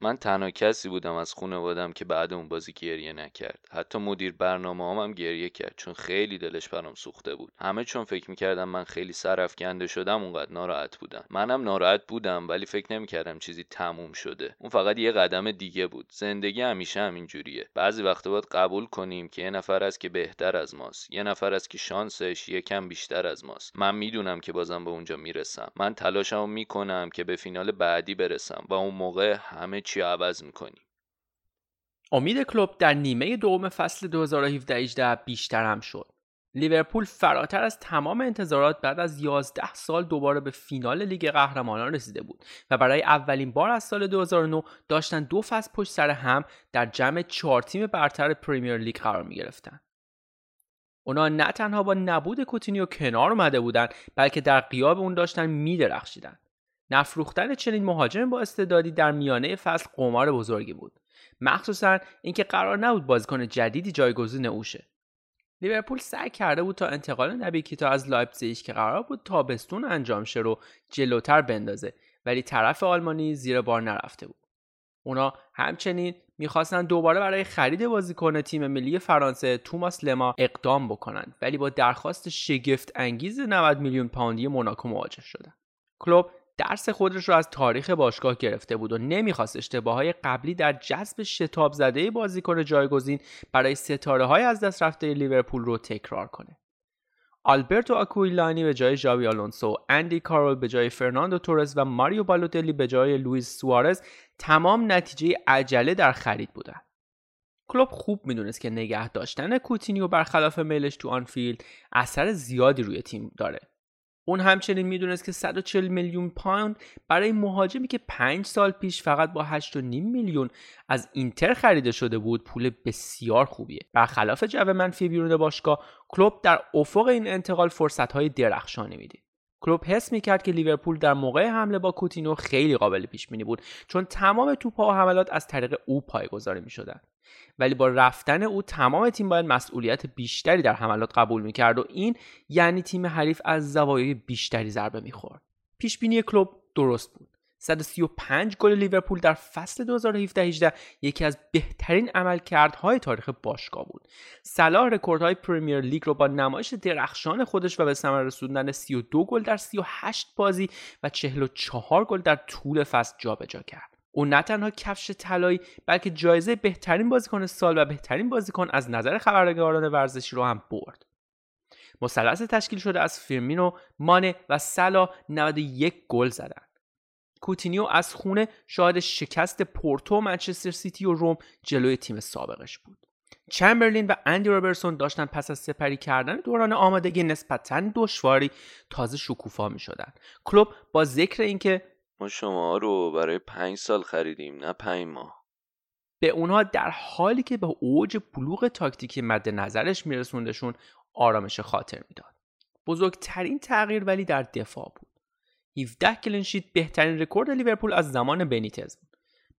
من تنها کسی بودم از خانوادم که بعد اون بازی گریه نکرد. حتی مدیر برنامه هم, هم گریه کرد چون خیلی دلش برام سوخته بود. همه چون فکر می‌کردم من خیلی سرفکنده شدم اونقدر ناراحت بودم منم ناراحت بودم ولی فکر نمی‌کردم چیزی تموم شده. اون فقط یه قدم دیگه بود. زندگی همیشه همین جوریه. بعضی وقتا باید قبول کنیم که یه نفر است که بهتر از ماست. یه نفر است که شانسش یکم بیشتر از ماست. من می‌دونم که بازم به اونجا می‌رسم. من تلاشمو می‌کنم که به فینال بعدی برسم و اون موقع همه چی عوض می‌کنیم امید کلوب در نیمه دوم فصل 2017 بیشتر هم شد لیورپول فراتر از تمام انتظارات بعد از 11 سال دوباره به فینال لیگ قهرمانان رسیده بود و برای اولین بار از سال 2009 داشتن دو فصل پشت سر هم در جمع چهار تیم برتر پریمیر لیگ قرار می گرفتن. اونا نه تنها با نبود کوتینیو کنار اومده بودن بلکه در غیاب اون داشتن می درخشیدن. نفروختن چنین مهاجم با استعدادی در میانه فصل قمار بزرگی بود. مخصوصا اینکه قرار نبود بازیکن جدیدی جایگزین او شه. لیورپول سعی کرده بود تا انتقال نبی کیتا از لایپزیگ که قرار بود تابستون انجام شه رو جلوتر بندازه ولی طرف آلمانی زیر بار نرفته بود اونا همچنین می‌خواستن دوباره برای خرید بازیکن تیم ملی فرانسه توماس لما اقدام بکنند ولی با درخواست شگفت انگیز 90 میلیون پوندی موناکو مواجه شدن کلوب درس خودش رو از تاریخ باشگاه گرفته بود و نمی‌خواست اشتباه های قبلی در جذب شتاب زده بازیکن جایگزین برای ستاره های از دست رفته لیورپول رو تکرار کنه. آلبرتو آکویلانی به جای ژاوی آلونسو، اندی کارول به جای فرناندو تورس و ماریو بالوتلی به جای لوئیس سوارز تمام نتیجه عجله در خرید بودند. کلوب خوب می‌دونست که نگه داشتن کوتینیو برخلاف میلش تو آنفیلد اثر زیادی روی تیم داره اون همچنین می‌دونست که 140 میلیون پوند برای مهاجمی که 5 سال پیش فقط با 8.5 میلیون از اینتر خریده شده بود پول بسیار خوبیه. برخلاف جو منفی بیرون باشگاه کلوب در افق این انتقال فرصتهای درخشانی می‌دید. کلوب حس می‌کرد که لیورپول در موقع حمله با کوتینو خیلی قابل پیش بینی بود چون تمام توپها و حملات از طریق او پایگذاری می‌شدند. ولی با رفتن او تمام تیم باید مسئولیت بیشتری در حملات قبول می‌کرد و این یعنی تیم حریف از زوایای بیشتری ضربه می‌خورد. پیش بینی کلوب درست بود. 135 گل لیورپول در فصل 2017-18 یکی از بهترین عملکردهای تاریخ باشگاه بود. صلاح رکوردهای پریمیر لیگ رو با نمایش درخشان خودش و به ثمر رسوندن 32 گل در 38 بازی و 44 گل در طول فصل جابجا کرد. او نه تنها کفش طلایی بلکه جایزه بهترین بازیکن سال و بهترین بازیکن از نظر خبرنگاران ورزشی رو هم برد. مثلث تشکیل شده از فیرمینو، مانه و صلاح 91 گل زدند. کوتینیو از خونه شاهد شکست پورتو، منچستر سیتی و روم جلوی تیم سابقش بود. چمبرلین و اندی رابرتسون داشتن پس از سپری کردن دوران آمادگی نسبتا دشواری تازه شکوفا می شدن. کلوب با ذکر اینکه ما شما رو برای پنج سال خریدیم نه پنج ماه به اونها در حالی که به اوج بلوغ تاکتیکی مد نظرش میرسوندشون آرامش خاطر می‌داد بزرگترین تغییر ولی در دفاع بود 17 clean sheet بهترین رکورد لیورپول از زمان بنیتز بود.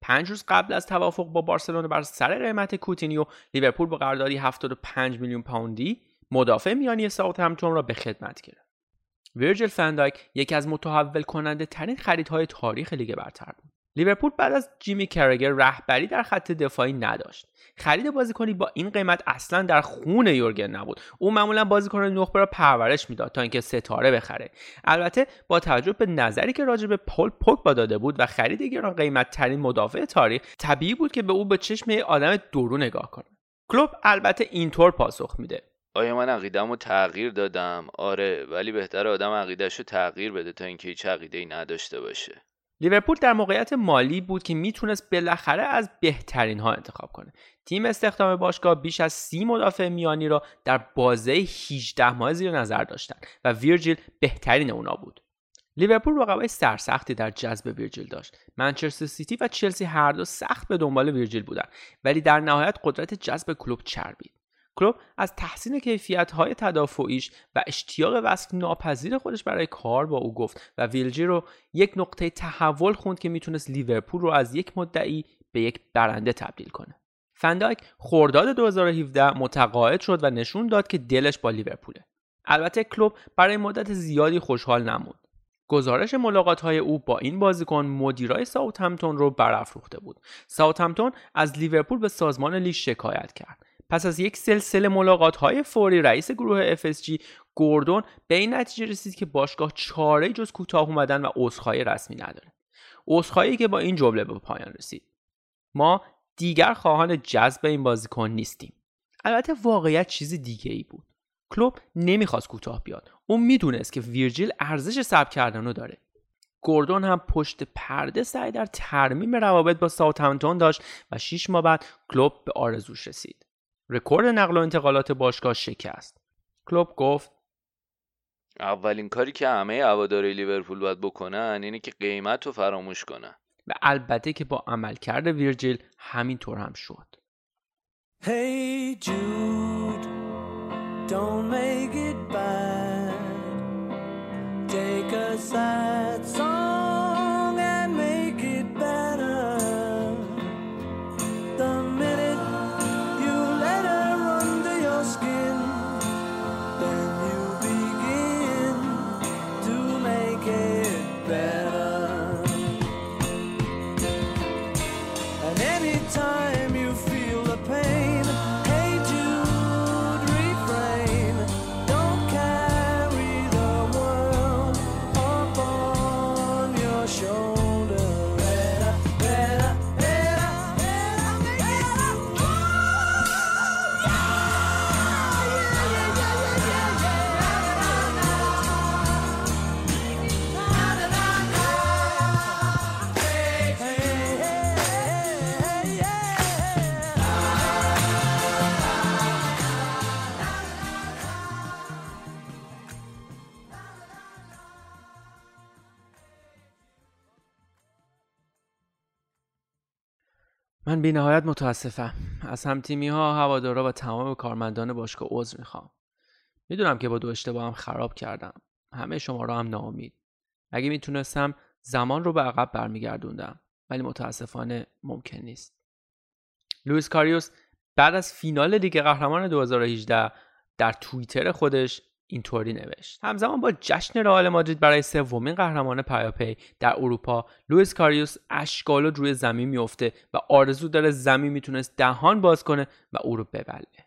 پنج روز قبل از توافق با بارسلونا بر سر قیمت کوتینیو لیورپول با قراردادی 75 میلیون پوندی مدافع میانی ساوثهمپتون را به خدمت گرفت. ویرجل فندایک یکی از متحول کننده ترین خریدهای تاریخ لیگ برتر بود. لیورپول بعد از جیمی کرگر رهبری در خط دفاعی نداشت. خرید بازیکنی با این قیمت اصلا در خون یورگن نبود. او معمولا بازیکن نخبه را پرورش می‌داد تا اینکه ستاره بخره. البته با توجه به نظری که راجع به پل با داده بود و خرید گران قیمت ترین مدافع تاریخ طبیعی بود که به او به چشم آدم درو نگاه کنه. کلوب البته اینطور پاسخ میده. آیا من عقیدم رو تغییر دادم؟ آره ولی بهتر آدم عقیدهش رو تغییر بده تا اینکه هیچ عقیده ای نداشته باشه. لیورپول در موقعیت مالی بود که می‌تونست بالاخره از بهترین ها انتخاب کنه. تیم استخدام باشگاه بیش از سی مدافع میانی را در بازه 18 ماه زیر نظر داشتن و ویرجیل بهترین اونا بود. لیورپول رقبای سرسختی در جذب ویرجیل داشت. منچستر سیتی و چلسی هر دو سخت به دنبال ویرجیل بودند ولی در نهایت قدرت جذب کلوب چربید. کلوب از تحسین کیفیت های تدافعیش و اشتیاق وصف ناپذیر خودش برای کار با او گفت و ویلجی رو یک نقطه تحول خوند که می‌تونست لیورپول رو از یک مدعی به یک برنده تبدیل کنه فنداک خرداد 2017 متقاعد شد و نشون داد که دلش با لیورپوله البته کلوب برای مدت زیادی خوشحال نموند گزارش ملاقات های او با این بازیکن مدیرای ساوثهمپتون رو برافروخته بود. ساوثهمپتون از لیورپول به سازمان لیگ شکایت کرد. پس از یک سلسله ملاقات های فوری رئیس گروه FSG گوردون به این نتیجه رسید که باشگاه چاره جز کوتاه اومدن و عذرخواهی رسمی نداره. عذرخواهی که با این جمله به پایان رسید. ما دیگر خواهان جذب این بازیکن نیستیم. البته واقعیت چیز دیگه ای بود. کلوب نمی‌خواست کوتاه بیاد. اون می‌دونست که ویرجیل ارزش ثبت کردن رو داره. گوردون هم پشت پرده سعی در ترمیم روابط با ساوثهمپتون داشت و 6 ماه بعد کلوب به آرزوش رسید. رکورد نقل و انتقالات باشگاه شکست. کلوب گفت اولین کاری که همه هوادارای لیورپول باید بکنن اینه که قیمت رو فراموش کنن. و البته که با عملکرد ویرجیل همینطور هم شد. Hey Jude, don't make it bad. Take a sad song. من بی نهایت متاسفم. از هم تیمی ها هوادارا و تمام کارمندان باشگاه عذر می‌خوام. می‌دونم که با دو اشتباهم خراب کردم. همه شما را هم ناامید. اگه می‌تونستم زمان رو به عقب برمیگردوندم. ولی متاسفانه ممکن نیست. لوریس کاریوس بعد از فینال لیگ قهرمان 2018 در توییتر خودش اینطوری نوشت. همزمان با جشن رئال مادرید برای سومین قهرمانی پیاپی در اروپا لوریس کاریوس اشک‌آلود روی زمین میفته و آرزو داره زمین می‌تونست دهان باز کنه و او رو ببله.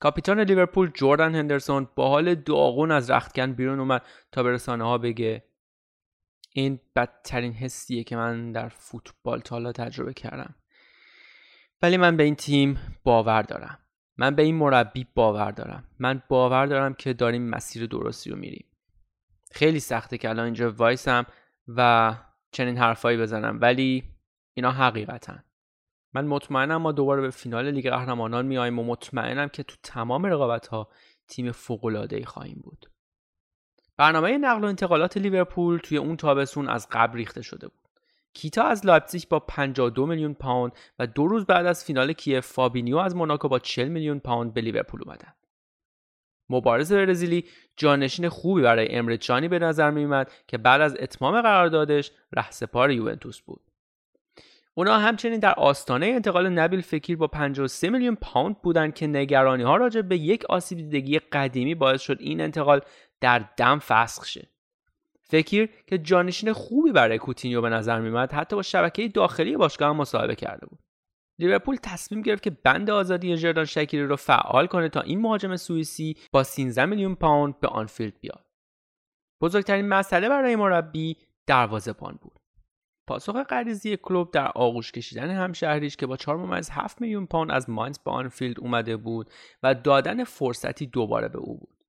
کاپیتان لیورپول جردن هندرسون با حال داغون از رختکن بیرون اومد تا به رسانه ها بگه این بدترین حسیه که من در فوتبال تا حالا تجربه کردم. ولی من به این تیم باور دارم. من به این مربی باور دارم. من باور دارم که داریم مسیر درستی رو میریم. خیلی سخته که الان اینجا وایسم و چنین حرفایی بزنم ولی اینا حقیقتن. من مطمئنم ما دوباره به فینال لیگ قهرمانان میایم و مطمئنم که تو تمام رقابت ها تیم فوق‌العاده‌ای خواهیم بود. برنامه نقل و انتقالات لیورپول توی اون تابستون از قبل ریخته شده بود. کیتا از لایپزیگ با 52 میلیون پوند و دو روز بعد از فینال کیف فابینیو از موناکو با 40 میلیون پوند به لیورپول اومدن. مبارز برزیلی جانشین خوبی برای امره جانی به نظر میومد که بعد از اتمام قراردادش رهسپار یوونتوس بود. اونا همچنین در آستانه انتقال نبیل فکیر با 53 میلیون پوند بودند که نگرانی ها راجع به یک آسیب دیدگی قدیمی باعث شد این انتقال در دم فسخ شه. فکر که جانشین خوبی برای کوتینیو به نظر میومد حتی با شبکه داخلی باشگاه هم مصاحبه کرده بود. لیورپول تصمیم گرفت که بند آزادی ژردان شکیری رو فعال کنه تا این مهاجم سوئیسی با 13 میلیون پوند به آنفیلد بیاد. بزرگترین مسئله برای مربی دروازه‌بان بود. پاسخ غریزی کلوب در آغوش کشیدن همشهریش که با 4 ممیز 7 میلیون پوند از ماینز به آنفیلد اومده بود و دادن فرصتی دوباره به او بود.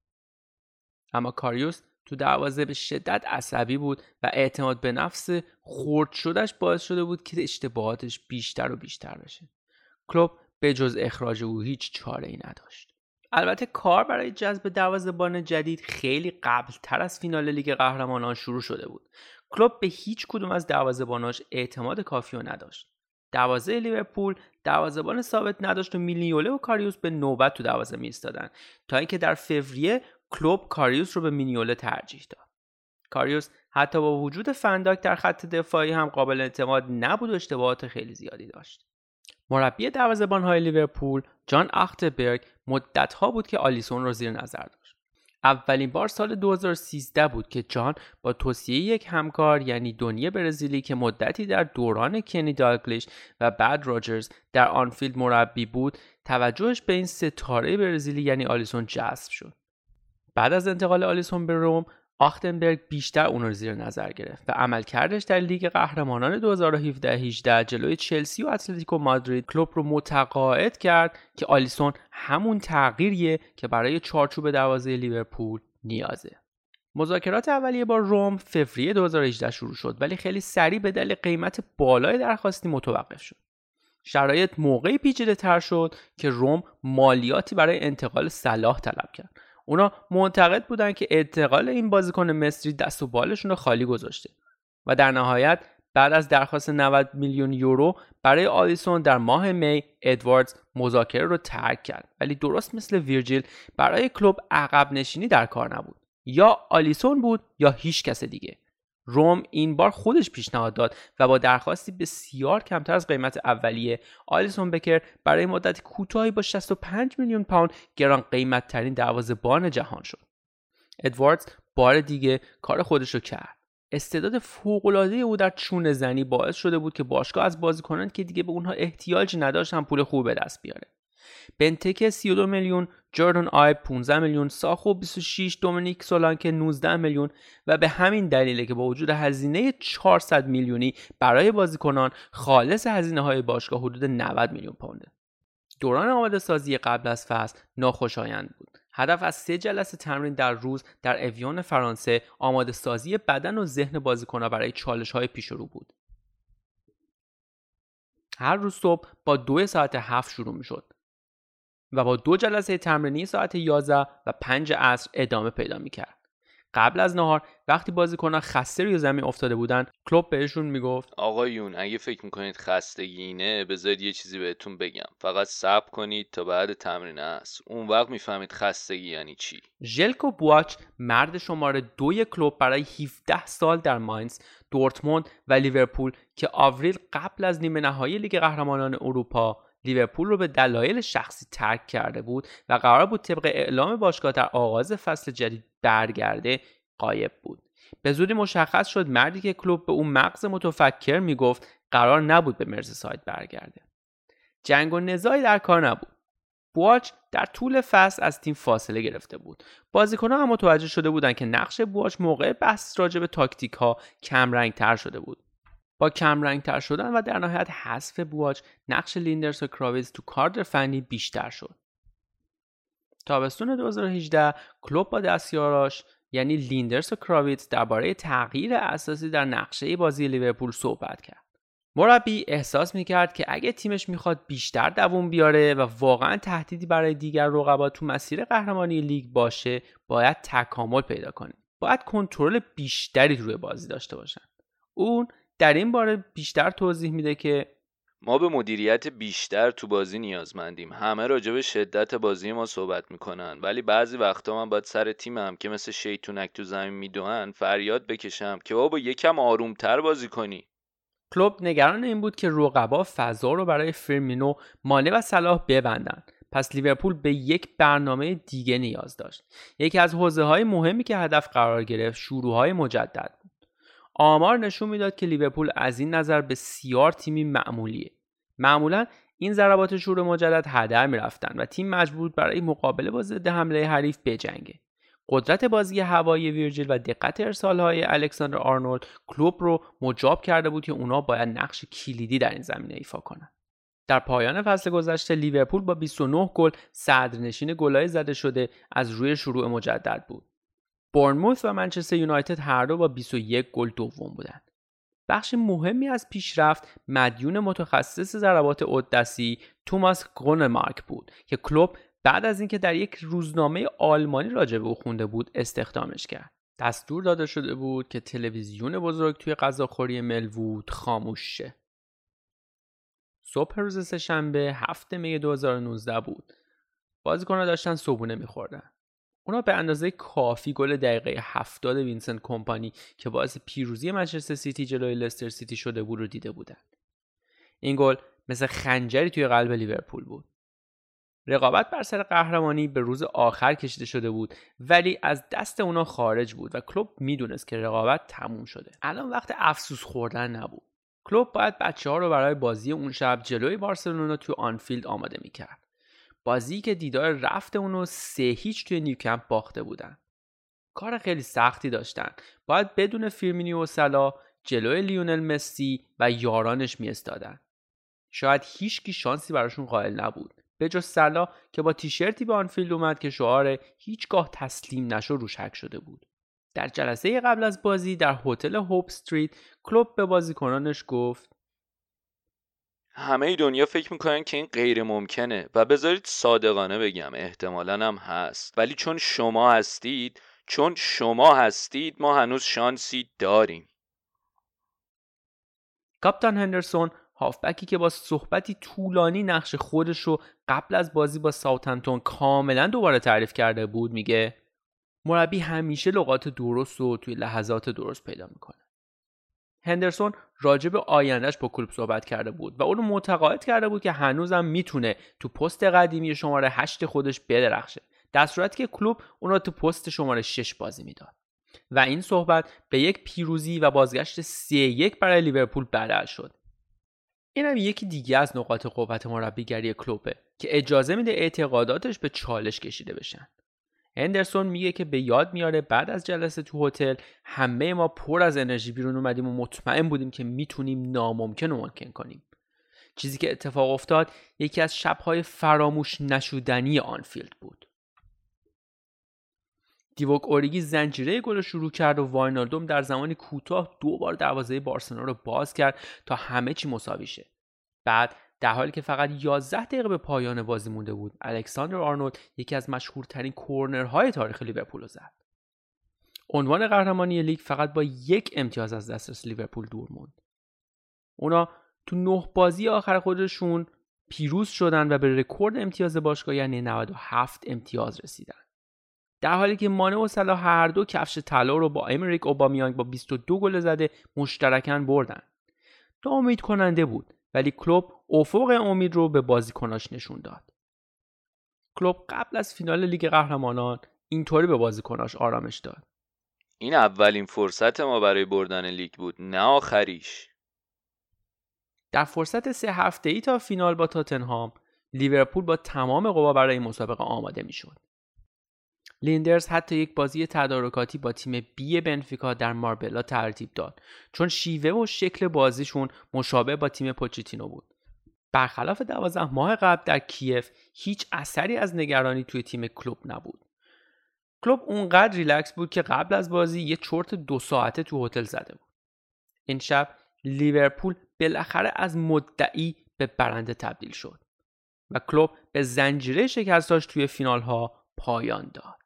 اما کاریوس تو دروازه به شدت عصبی بود و اعتماد به نفس خورد شدهش باعث شده بود که اشتباهاتش بیشتر و بیشتر بشه. کلوب به جز اخراج او هیچ چاره ای نداشت. البته کار برای جذب دروازه‌بان جدید خیلی قبل تر از فینال لیگ قهرمانان شروع شده بود. کلوب به هیچ کدوم از دروازه‌باناش اعتماد کافی رو نداشت. دروازه لیورپول دروازه‌بان ثابت نداشت و میلیوله و کاریوس به نوبت تو دروازه میستادن تا اینکه در فوریه کلوب کاریوس رو به مینیوله ترجیح داد. کاریوس حتی با وجود فنداک در خط دفاعی هم قابل اعتماد نبود و اشتباهات خیلی زیادی داشت. مربی های لیورپول جان اختبرگ مدتها بود که آلیسون رو زیر نظر داشت. اولین بار سال 2013 بود که جان با توصیه یک همکار یعنی دونیه برزیلی که مدتی در دوران کنی داگلیش و بعد راجرز در آنفیلد مربی بود توجهش به این ستاره برزیلی یعنی آلیسون جذب شد. بعد از انتقال آلیسون به روم آختنبرگ بیشتر اون رو زیر نظر گرفت و عملکردش در لیگ قهرمانان 2017-18 جلوی چلسی و اتلتیکو مادرید کلوب رو متقاعد کرد که آلیسون همون تغییریه که برای چارچوب دروازه لیورپول نیازه. مذاکرات اولیه با روم فوریه 2018 شروع شد ولی خیلی سریع به دلیل قیمت بالای درخواستی متوقف شد. شرایط موقعی پیچیده تر شد که روم مالیاتی برای انتقال صلاح طلب کرد اونا معتقد بودن که انتقال این بازیکن مصری دست و بالشون رو خالی گذاشته. و در نهایت بعد از درخواست 90 میلیون یورو برای آلیسون در ماه می ادواردز مذاکره رو ترک کرد. ولی درست مثل ویرجیل برای کلوب عقب نشینی در کار نبود. یا آلیسون بود یا هیچ کس دیگه. روم این بار خودش پیشنهاد داد و با درخواستی بسیار کمتر از قیمت اولیه آلیسون بکر برای مدت کوتاهی با 65 میلیون پوند گران قیمت ترین دروازه‌بان جهان شد. ادواردز بار دیگه کار خودش رو کرد. استعداد فوق‌العاده او در چون زنی باعث شده بود که باشگاه از بازیکنان که دیگه به اونها احتیاجی نداشتن پول خوب به دست بیاره. بنتک 32 میلیون، جوردن آیب 15 میلیون، ساخو 26، دومینیک سولانکه 19 میلیون و به همین دلیله که با وجود هزینه 400 میلیونی برای بازیکنان خالص هزینه های باشگاه حدود 90 میلیون پونده. دوران آماده سازی قبل از فصل ناخوشایند بود. هدف از سه جلسه تمرین در روز در اویون فرانسه آماده سازی بدن و ذهن بازیکنها برای چالش های پیش رو بود. هر روز صبح با دو ساعت هفت شروع می شد و با دو جلسه تمرینی ساعت 11 و 5 عصر ادامه پیدا می کرد. قبل از نهار وقتی بازیکنان خسته روی زمین افتاده بودن کلوب بهشون می‌گفت آقایون اگه فکر می‌کنید خستگی اینه بذارید یه چیزی بهتون بگم. فقط صبر کنید تا بعد تمرین است اون وقت می‌فهمید خستگی یعنی چی. ژلکو بواچ مرد شماره دوی کلوب برای 17 سال در ماینز دورتموند و لیورپول که آوریل قبل از نیمه نهایی لیگ قهرمانان اروپا لیورپول رو به دلایل شخصی ترک کرده بود و قرار بود طبق اعلام باشگاه در آغاز فصل جدید برگرده قایب بود. به زودی مشخص شد مردی که کلوب به اون مغز متفکر می‌گفت قرار نبود به مرز سایت برگرده. جنگ و نزاعی در کار نبود. بواچ در طول فصل از تیم فاصله گرفته بود. بازیکنان هم متوجه شده بودند که نقش بواچ موقع بحث راجع به تاکتیک ها کم تر شده بود. با کم تر شدن و در نهایت حذف بواچ نقش لیندرس و کراویتز تو کادر فنی بیشتر شد. تابستون 2018 کلوب با دستیاراش یعنی لیندرس و کراویتز درباره تغییر اساسی در نقشه بازی لیورپول صحبت کرد. مربی احساس می‌کرد که اگه تیمش می‌خواد بیشتر دووم بیاره و واقعا تهدیدی برای دیگر رقبا تو مسیر قهرمانی لیگ باشه باید تکامل پیدا کنه. باید کنترل بیشتری روی بازی داشته باشن. اون در این باره بیشتر توضیح میده که ما به مدیریت بیشتر تو بازی نیازمندیم. همه راجع به شدت بازی ما صحبت می‌کنن. ولی بعضی وقتا من باید سر تیمم که مثل شیطونک تو زمین میدوهن فریاد بکشم که بابا یکم آرومتر بازی کنی. کلوب نگران این بود که رقبا فضا رو برای فرمینو مانه و صلاح ببندن. پس لیورپول به یک برنامه دیگه نیاز داشت. یکی از حوزه های مهمی که هدف قرار گرفت شروع های مجدد آمار نشون می‌داد که لیورپول از این نظر بسیار تیمی معمولیه. معمولا این ضربات شور مجدد هدر می‌رفتن و تیم مجبور برای مقابله با ضد حمله حریف بجنگه. قدرت بازی هوایی ویرجیل و دقت ارسالهای الکساندر آرنولد کلوب رو مجاب کرده بود که اونا باید نقش کلیدی در این زمینه ایفا کنن. در پایان فصل گذشته لیورپول با 29 گل صدرنشین گلای زده شده از روی شروع مجدد بود. بورنموث و منچستر یونایتد هر دو با 21 گل دوم بودند. بخش مهمی از پیشرفت مدیون متخصص ضربات اودسی توماس گرونمارک بود که کلوب بعد از اینکه در یک روزنامه آلمانی راجع به او خونده بود استخدامش کرد. دستور داده شده بود که تلویزیون بزرگ توی غذاخوری ملوود خاموش شه. صبح روز سهشنبه هفت می 2019 بود. بازیکنان داشتن صبونه میخوردن. اونا به اندازه کافی گل دقیقه 70 وینسنت کمپانی که باعث پیروزی منچستر سیتی جلوی لستر سیتی شده بود رو دیده بودن. این گل مثل خنجری توی قلب لیورپول بود. رقابت بر سر قهرمانی به روز آخر کشیده شده بود ولی از دست اونا خارج بود و کلوب می‌دونست که رقابت تموم شده. الان وقت افسوس خوردن نبود. کلوب باید بچه ها رو برای بازی اون شب جلوی بارسلونا تو آنفیلد آماده می‌کرد. بازی که دیدار رفت اونو سه هیچ توی نیوکمپ باخته بودن. کار خیلی سختی داشتن. باید بدون فیرمینو و صلاح جلوی لیونل مسی و یارانش میستادن شاید هیچکی شانسی براشون قائل نبود. به جز صلاح که با تیشرتی به آنفیلد اومد که شعار هیچگاه تسلیم نشو روش حک شده بود. در جلسه قبل از بازی در هتل هوپ استریت کلوب به بازیکنانش گفت همه دنیا فکر می‌کنن که این غیر ممکنه و بذارید صادقانه بگم احتمالا هم هست. ولی چون شما هستید چون شما هستید ما هنوز شانسی داریم. کاپتان هندرسون هافبکی که با صحبتی طولانی نقش خودش رو قبل از بازی با ساوتنتون کاملا دوباره تعریف کرده بود میگه مربی همیشه لغات درست رو توی لحظات درست پیدا می‌کنه. هندرسون راجع به آیندهش با کلوب صحبت کرده بود و اون رو متقاعد کرده بود که هنوزم می‌تونه تو پست قدیمی شماره هشت خودش بدرخشه. در صورتی که کلوب اون رو تو پست شماره 6 بازی می‌داد. و این صحبت به یک پیروزی و بازگشت 3 یک برای لیورپول بدل شد. این هم یکی دیگه از نقاط قوت مربیگری کلوبه که اجازه میده اعتقاداتش به چالش کشیده بشن. هندرسون میگه که به یاد میاره بعد از جلسه تو هتل همه ما پر از انرژی بیرون اومدیم و مطمئن بودیم که می‌تونیم ناممکن رو ممکن کنیم. چیزی که اتفاق افتاد یکی از شبهای فراموش نشدنی آنفیلد بود. دیووک اوریگی زنجیره گل شروع کرد و واینالدوم در زمانی کوتاه دو بار دروازه بارسلونا رو باز کرد تا همه چی مساوی شه. بعد در حالی که فقط 11 دقیقه به پایان بازی مونده بود الکساندر آرنولد یکی از مشهورترین کورنرهای تاریخ لیورپول زد. عنوان قهرمانی لیگ فقط با یک امتیاز از دسترس لیورپول دور موند. اونا تو نه بازی آخر خودشون پیروز شدن و به رکورد امتیاز باشگاه یعنی 97 امتیاز رسیدن. در حالی که مانه و صلاح هر دو کفش طلا رو با امریک اوبامیانگ با 22 گل زده مشترکاً بردن. تا امید کننده بود ولی کلوب افق امید رو به بازیکناش نشون داد. کلوب قبل از فینال لیگ قهرمانان اینطوری به بازیکناش آرامش داد. این اولین فرصت ما برای بردن لیگ بود نه آخریش. در فرصت سه هفته ای تا فینال با تاتنهام لیورپول با تمام قوا برای مسابقه آماده می‌شد. لیندرز حتی یک بازی تدارکاتی با تیم B بنفیکا در ماربلا ترتیب داد چون شیوه و شکل بازیشون مشابه با تیم پوچتینو بود. برخلاف دوازده ماه قبل در کیف هیچ اثری از نگرانی توی تیم کلوب نبود. کلوب اونقدر ریلکس بود که قبل از بازی یه چرت دو ساعته تو هتل زده بود. این شب لیورپول بالاخره از مدعی به برنده تبدیل شد و کلوب به زنجیره شکستاش توی فینال ها پایان داد.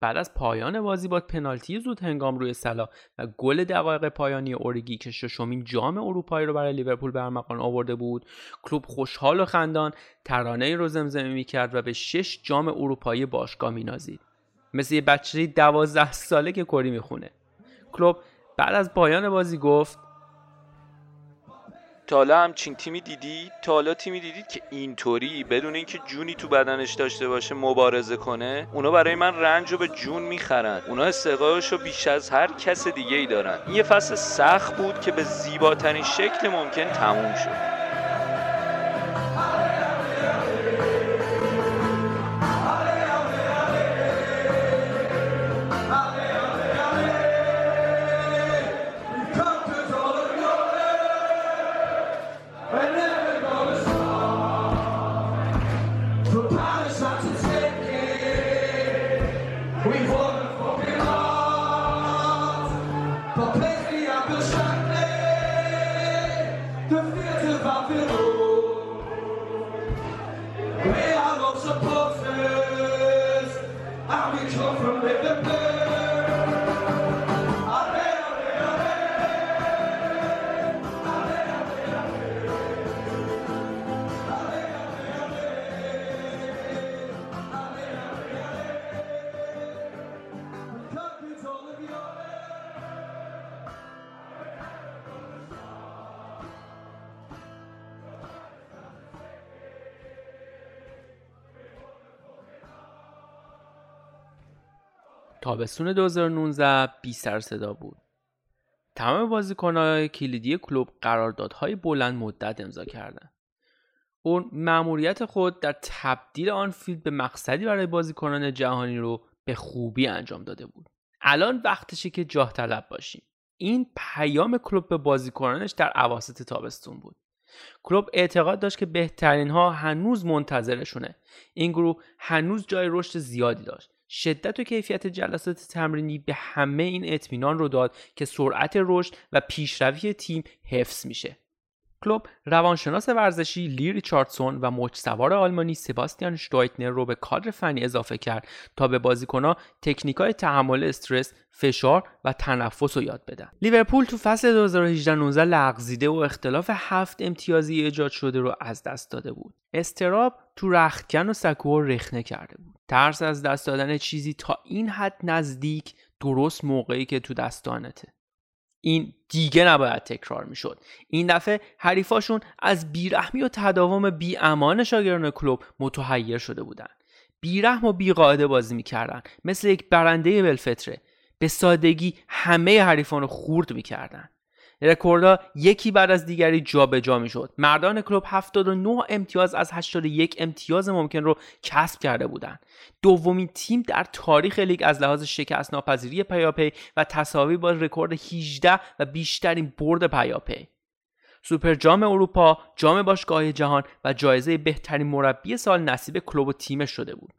بعد از پایان بازی با پنالتی زود هنگام روی صلاح و گل دقایق پایانی اوریگی که ششمین جام اروپایی رو برای لیورپول به ارمغان آورده بود کلوب خوشحال و خندان ترانه رو زمزمه می‌کرد و به شش جام اروپایی باشگاه مینازید. مثل یه بچه دوازده ساله که کری می‌خونه. کلوب بعد از پایان بازی گفت تا حالا همچین تیمی دیدی؟ تا حالا تیمی دیدید که اینطوری بدون اینکه جونی تو بدنش داشته باشه مبارزه کنه اونا برای من رنج رو به جون می‌خرن. اونا استقایش رو بیش از هر کس دیگه ای دارن. این یه فصل سخت بود که به زیباترین شکل ممکن تموم شد. تابستون 2019 بی سر صدا بود. تمام بازیکنهای کلیدی کلوب قراردادهای بلند مدت امضا کردند. اون مأموریت خود در تبدیل آن فیلد به مقصدی برای بازیکنان جهانی رو به خوبی انجام داده بود. الان وقتشه که جاه طلب باشیم. این پیام کلوب به بازیکنانش در عواسط تابستون بود. کلوب اعتقاد داشت که بهترین ها هنوز منتظرشونه. این گروه هنوز جای رشد زیادی داشت. شدت و کیفیت جلسات تمرینی به همه این اطمینان رو داد که سرعت رشد و پیشروی تیم حفظ میشه. کلوب روانشناس ورزشی لی ریچاردسون و مچ سوار آلمانی سباستیان شتویتنر رو به کادر فنی اضافه کرد تا به بازیکنها تکنیکای تحمل استرس، فشار و تنفس رو یاد بدن. لیورپول تو فصل 2018-19 لغزیده و اختلاف هفت امتیازی ایجاد شده رو از دست داده بود. استراب تو رختکن و سکو رخنه کرده بود. ترس از دست دادن چیزی تا این حد نزدیک درست موقعی که تو دستانته. این دیگه نباید تکرار می‌شد. این دفعه حریفاشون از بیرحمی و تداوم بیامان شاگردان کلوب متحیر شده بودند بیرحم و بیقاعده بازی می‌کردن مثل یک برنده بلفتره به سادگی همه حریفان رو خورد می‌کردن. رکوردها یکی بعد از دیگری جابجا جا می‌شد. مردان کلوب 79 امتیاز از 81 امتیاز ممکن رو کسب کرده بودند. دومین تیم در تاریخ لیگ از لحاظ شکست ناپذیری پیاپی و تساوی با رکورد 18 و بیشترین برد پیاپی. سوپر جام اروپا، جام باشگاه جهان و جایزه بهترین مربی سال نصیب کلوب و تیمش شده بود.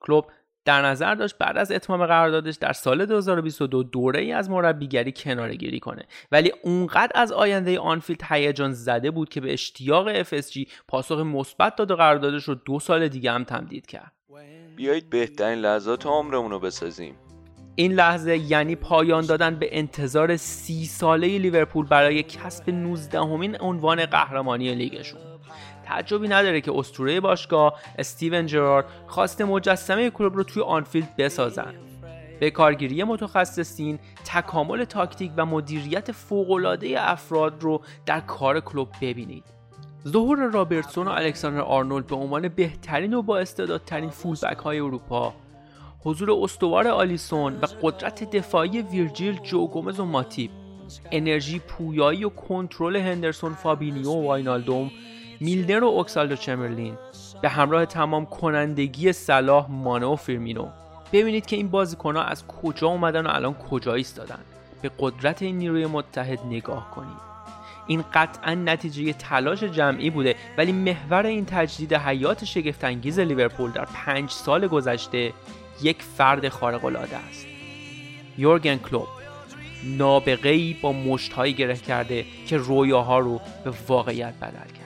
کلوب در نظر داشت بعد از اتمام قراردادش در سال 2022 دوره ای از مربیگری کناره گیری کنه. ولی اونقدر از آینده آنفیلد هیجان زده بود که به اشتیاق FSG پاسخ مثبت داد و قراردادش رو دو سال دیگه هم تمدید کرد. بیایید بهترین لحظات عمرمون رو بسازیم. این لحظه یعنی پایان دادن به انتظار سی ساله لیورپول برای کسب 19 همین عنوان قهرمانی لیگشون. تعجبی نداره که اسطوره باشگاه استیون جرارد خواست مجسمه کلوب رو توی آنفیلد بسازن. به کارگیری متخصصین تکامل تاکتیک و مدیریت فوقالعاده افراد رو در کار کلوب ببینید. ظهور رابرتسون و الکساندر آرنولد به عنوان بهترین و با استعدادترین فولبک های اروپا. حضور استوار آلیسون و قدرت دفاعی ویرجیل جو گومز و ماتیب انرژی پویایی و کنترل هندرسون فابینیو و واینالدوم میلنر و اوکسلید چمبرلین به همراه تمام کنندگی صلاح مانه و فیرمینو. ببینید که این بازیکنها از کجا اومدن و الان کجا ایستادن. به قدرت این نیروی متحد نگاه کنید. این قطعا نتیجه تلاش جمعی بوده ولی محور این تجدید حیات شگفتانگیز لیورپول در پنج سال گذشته یک فرد خارق العاده است. یورگن کلوب نابغه‌ای با مشتهایی گره کرده که رویاها رو به واقعیت بدل کرد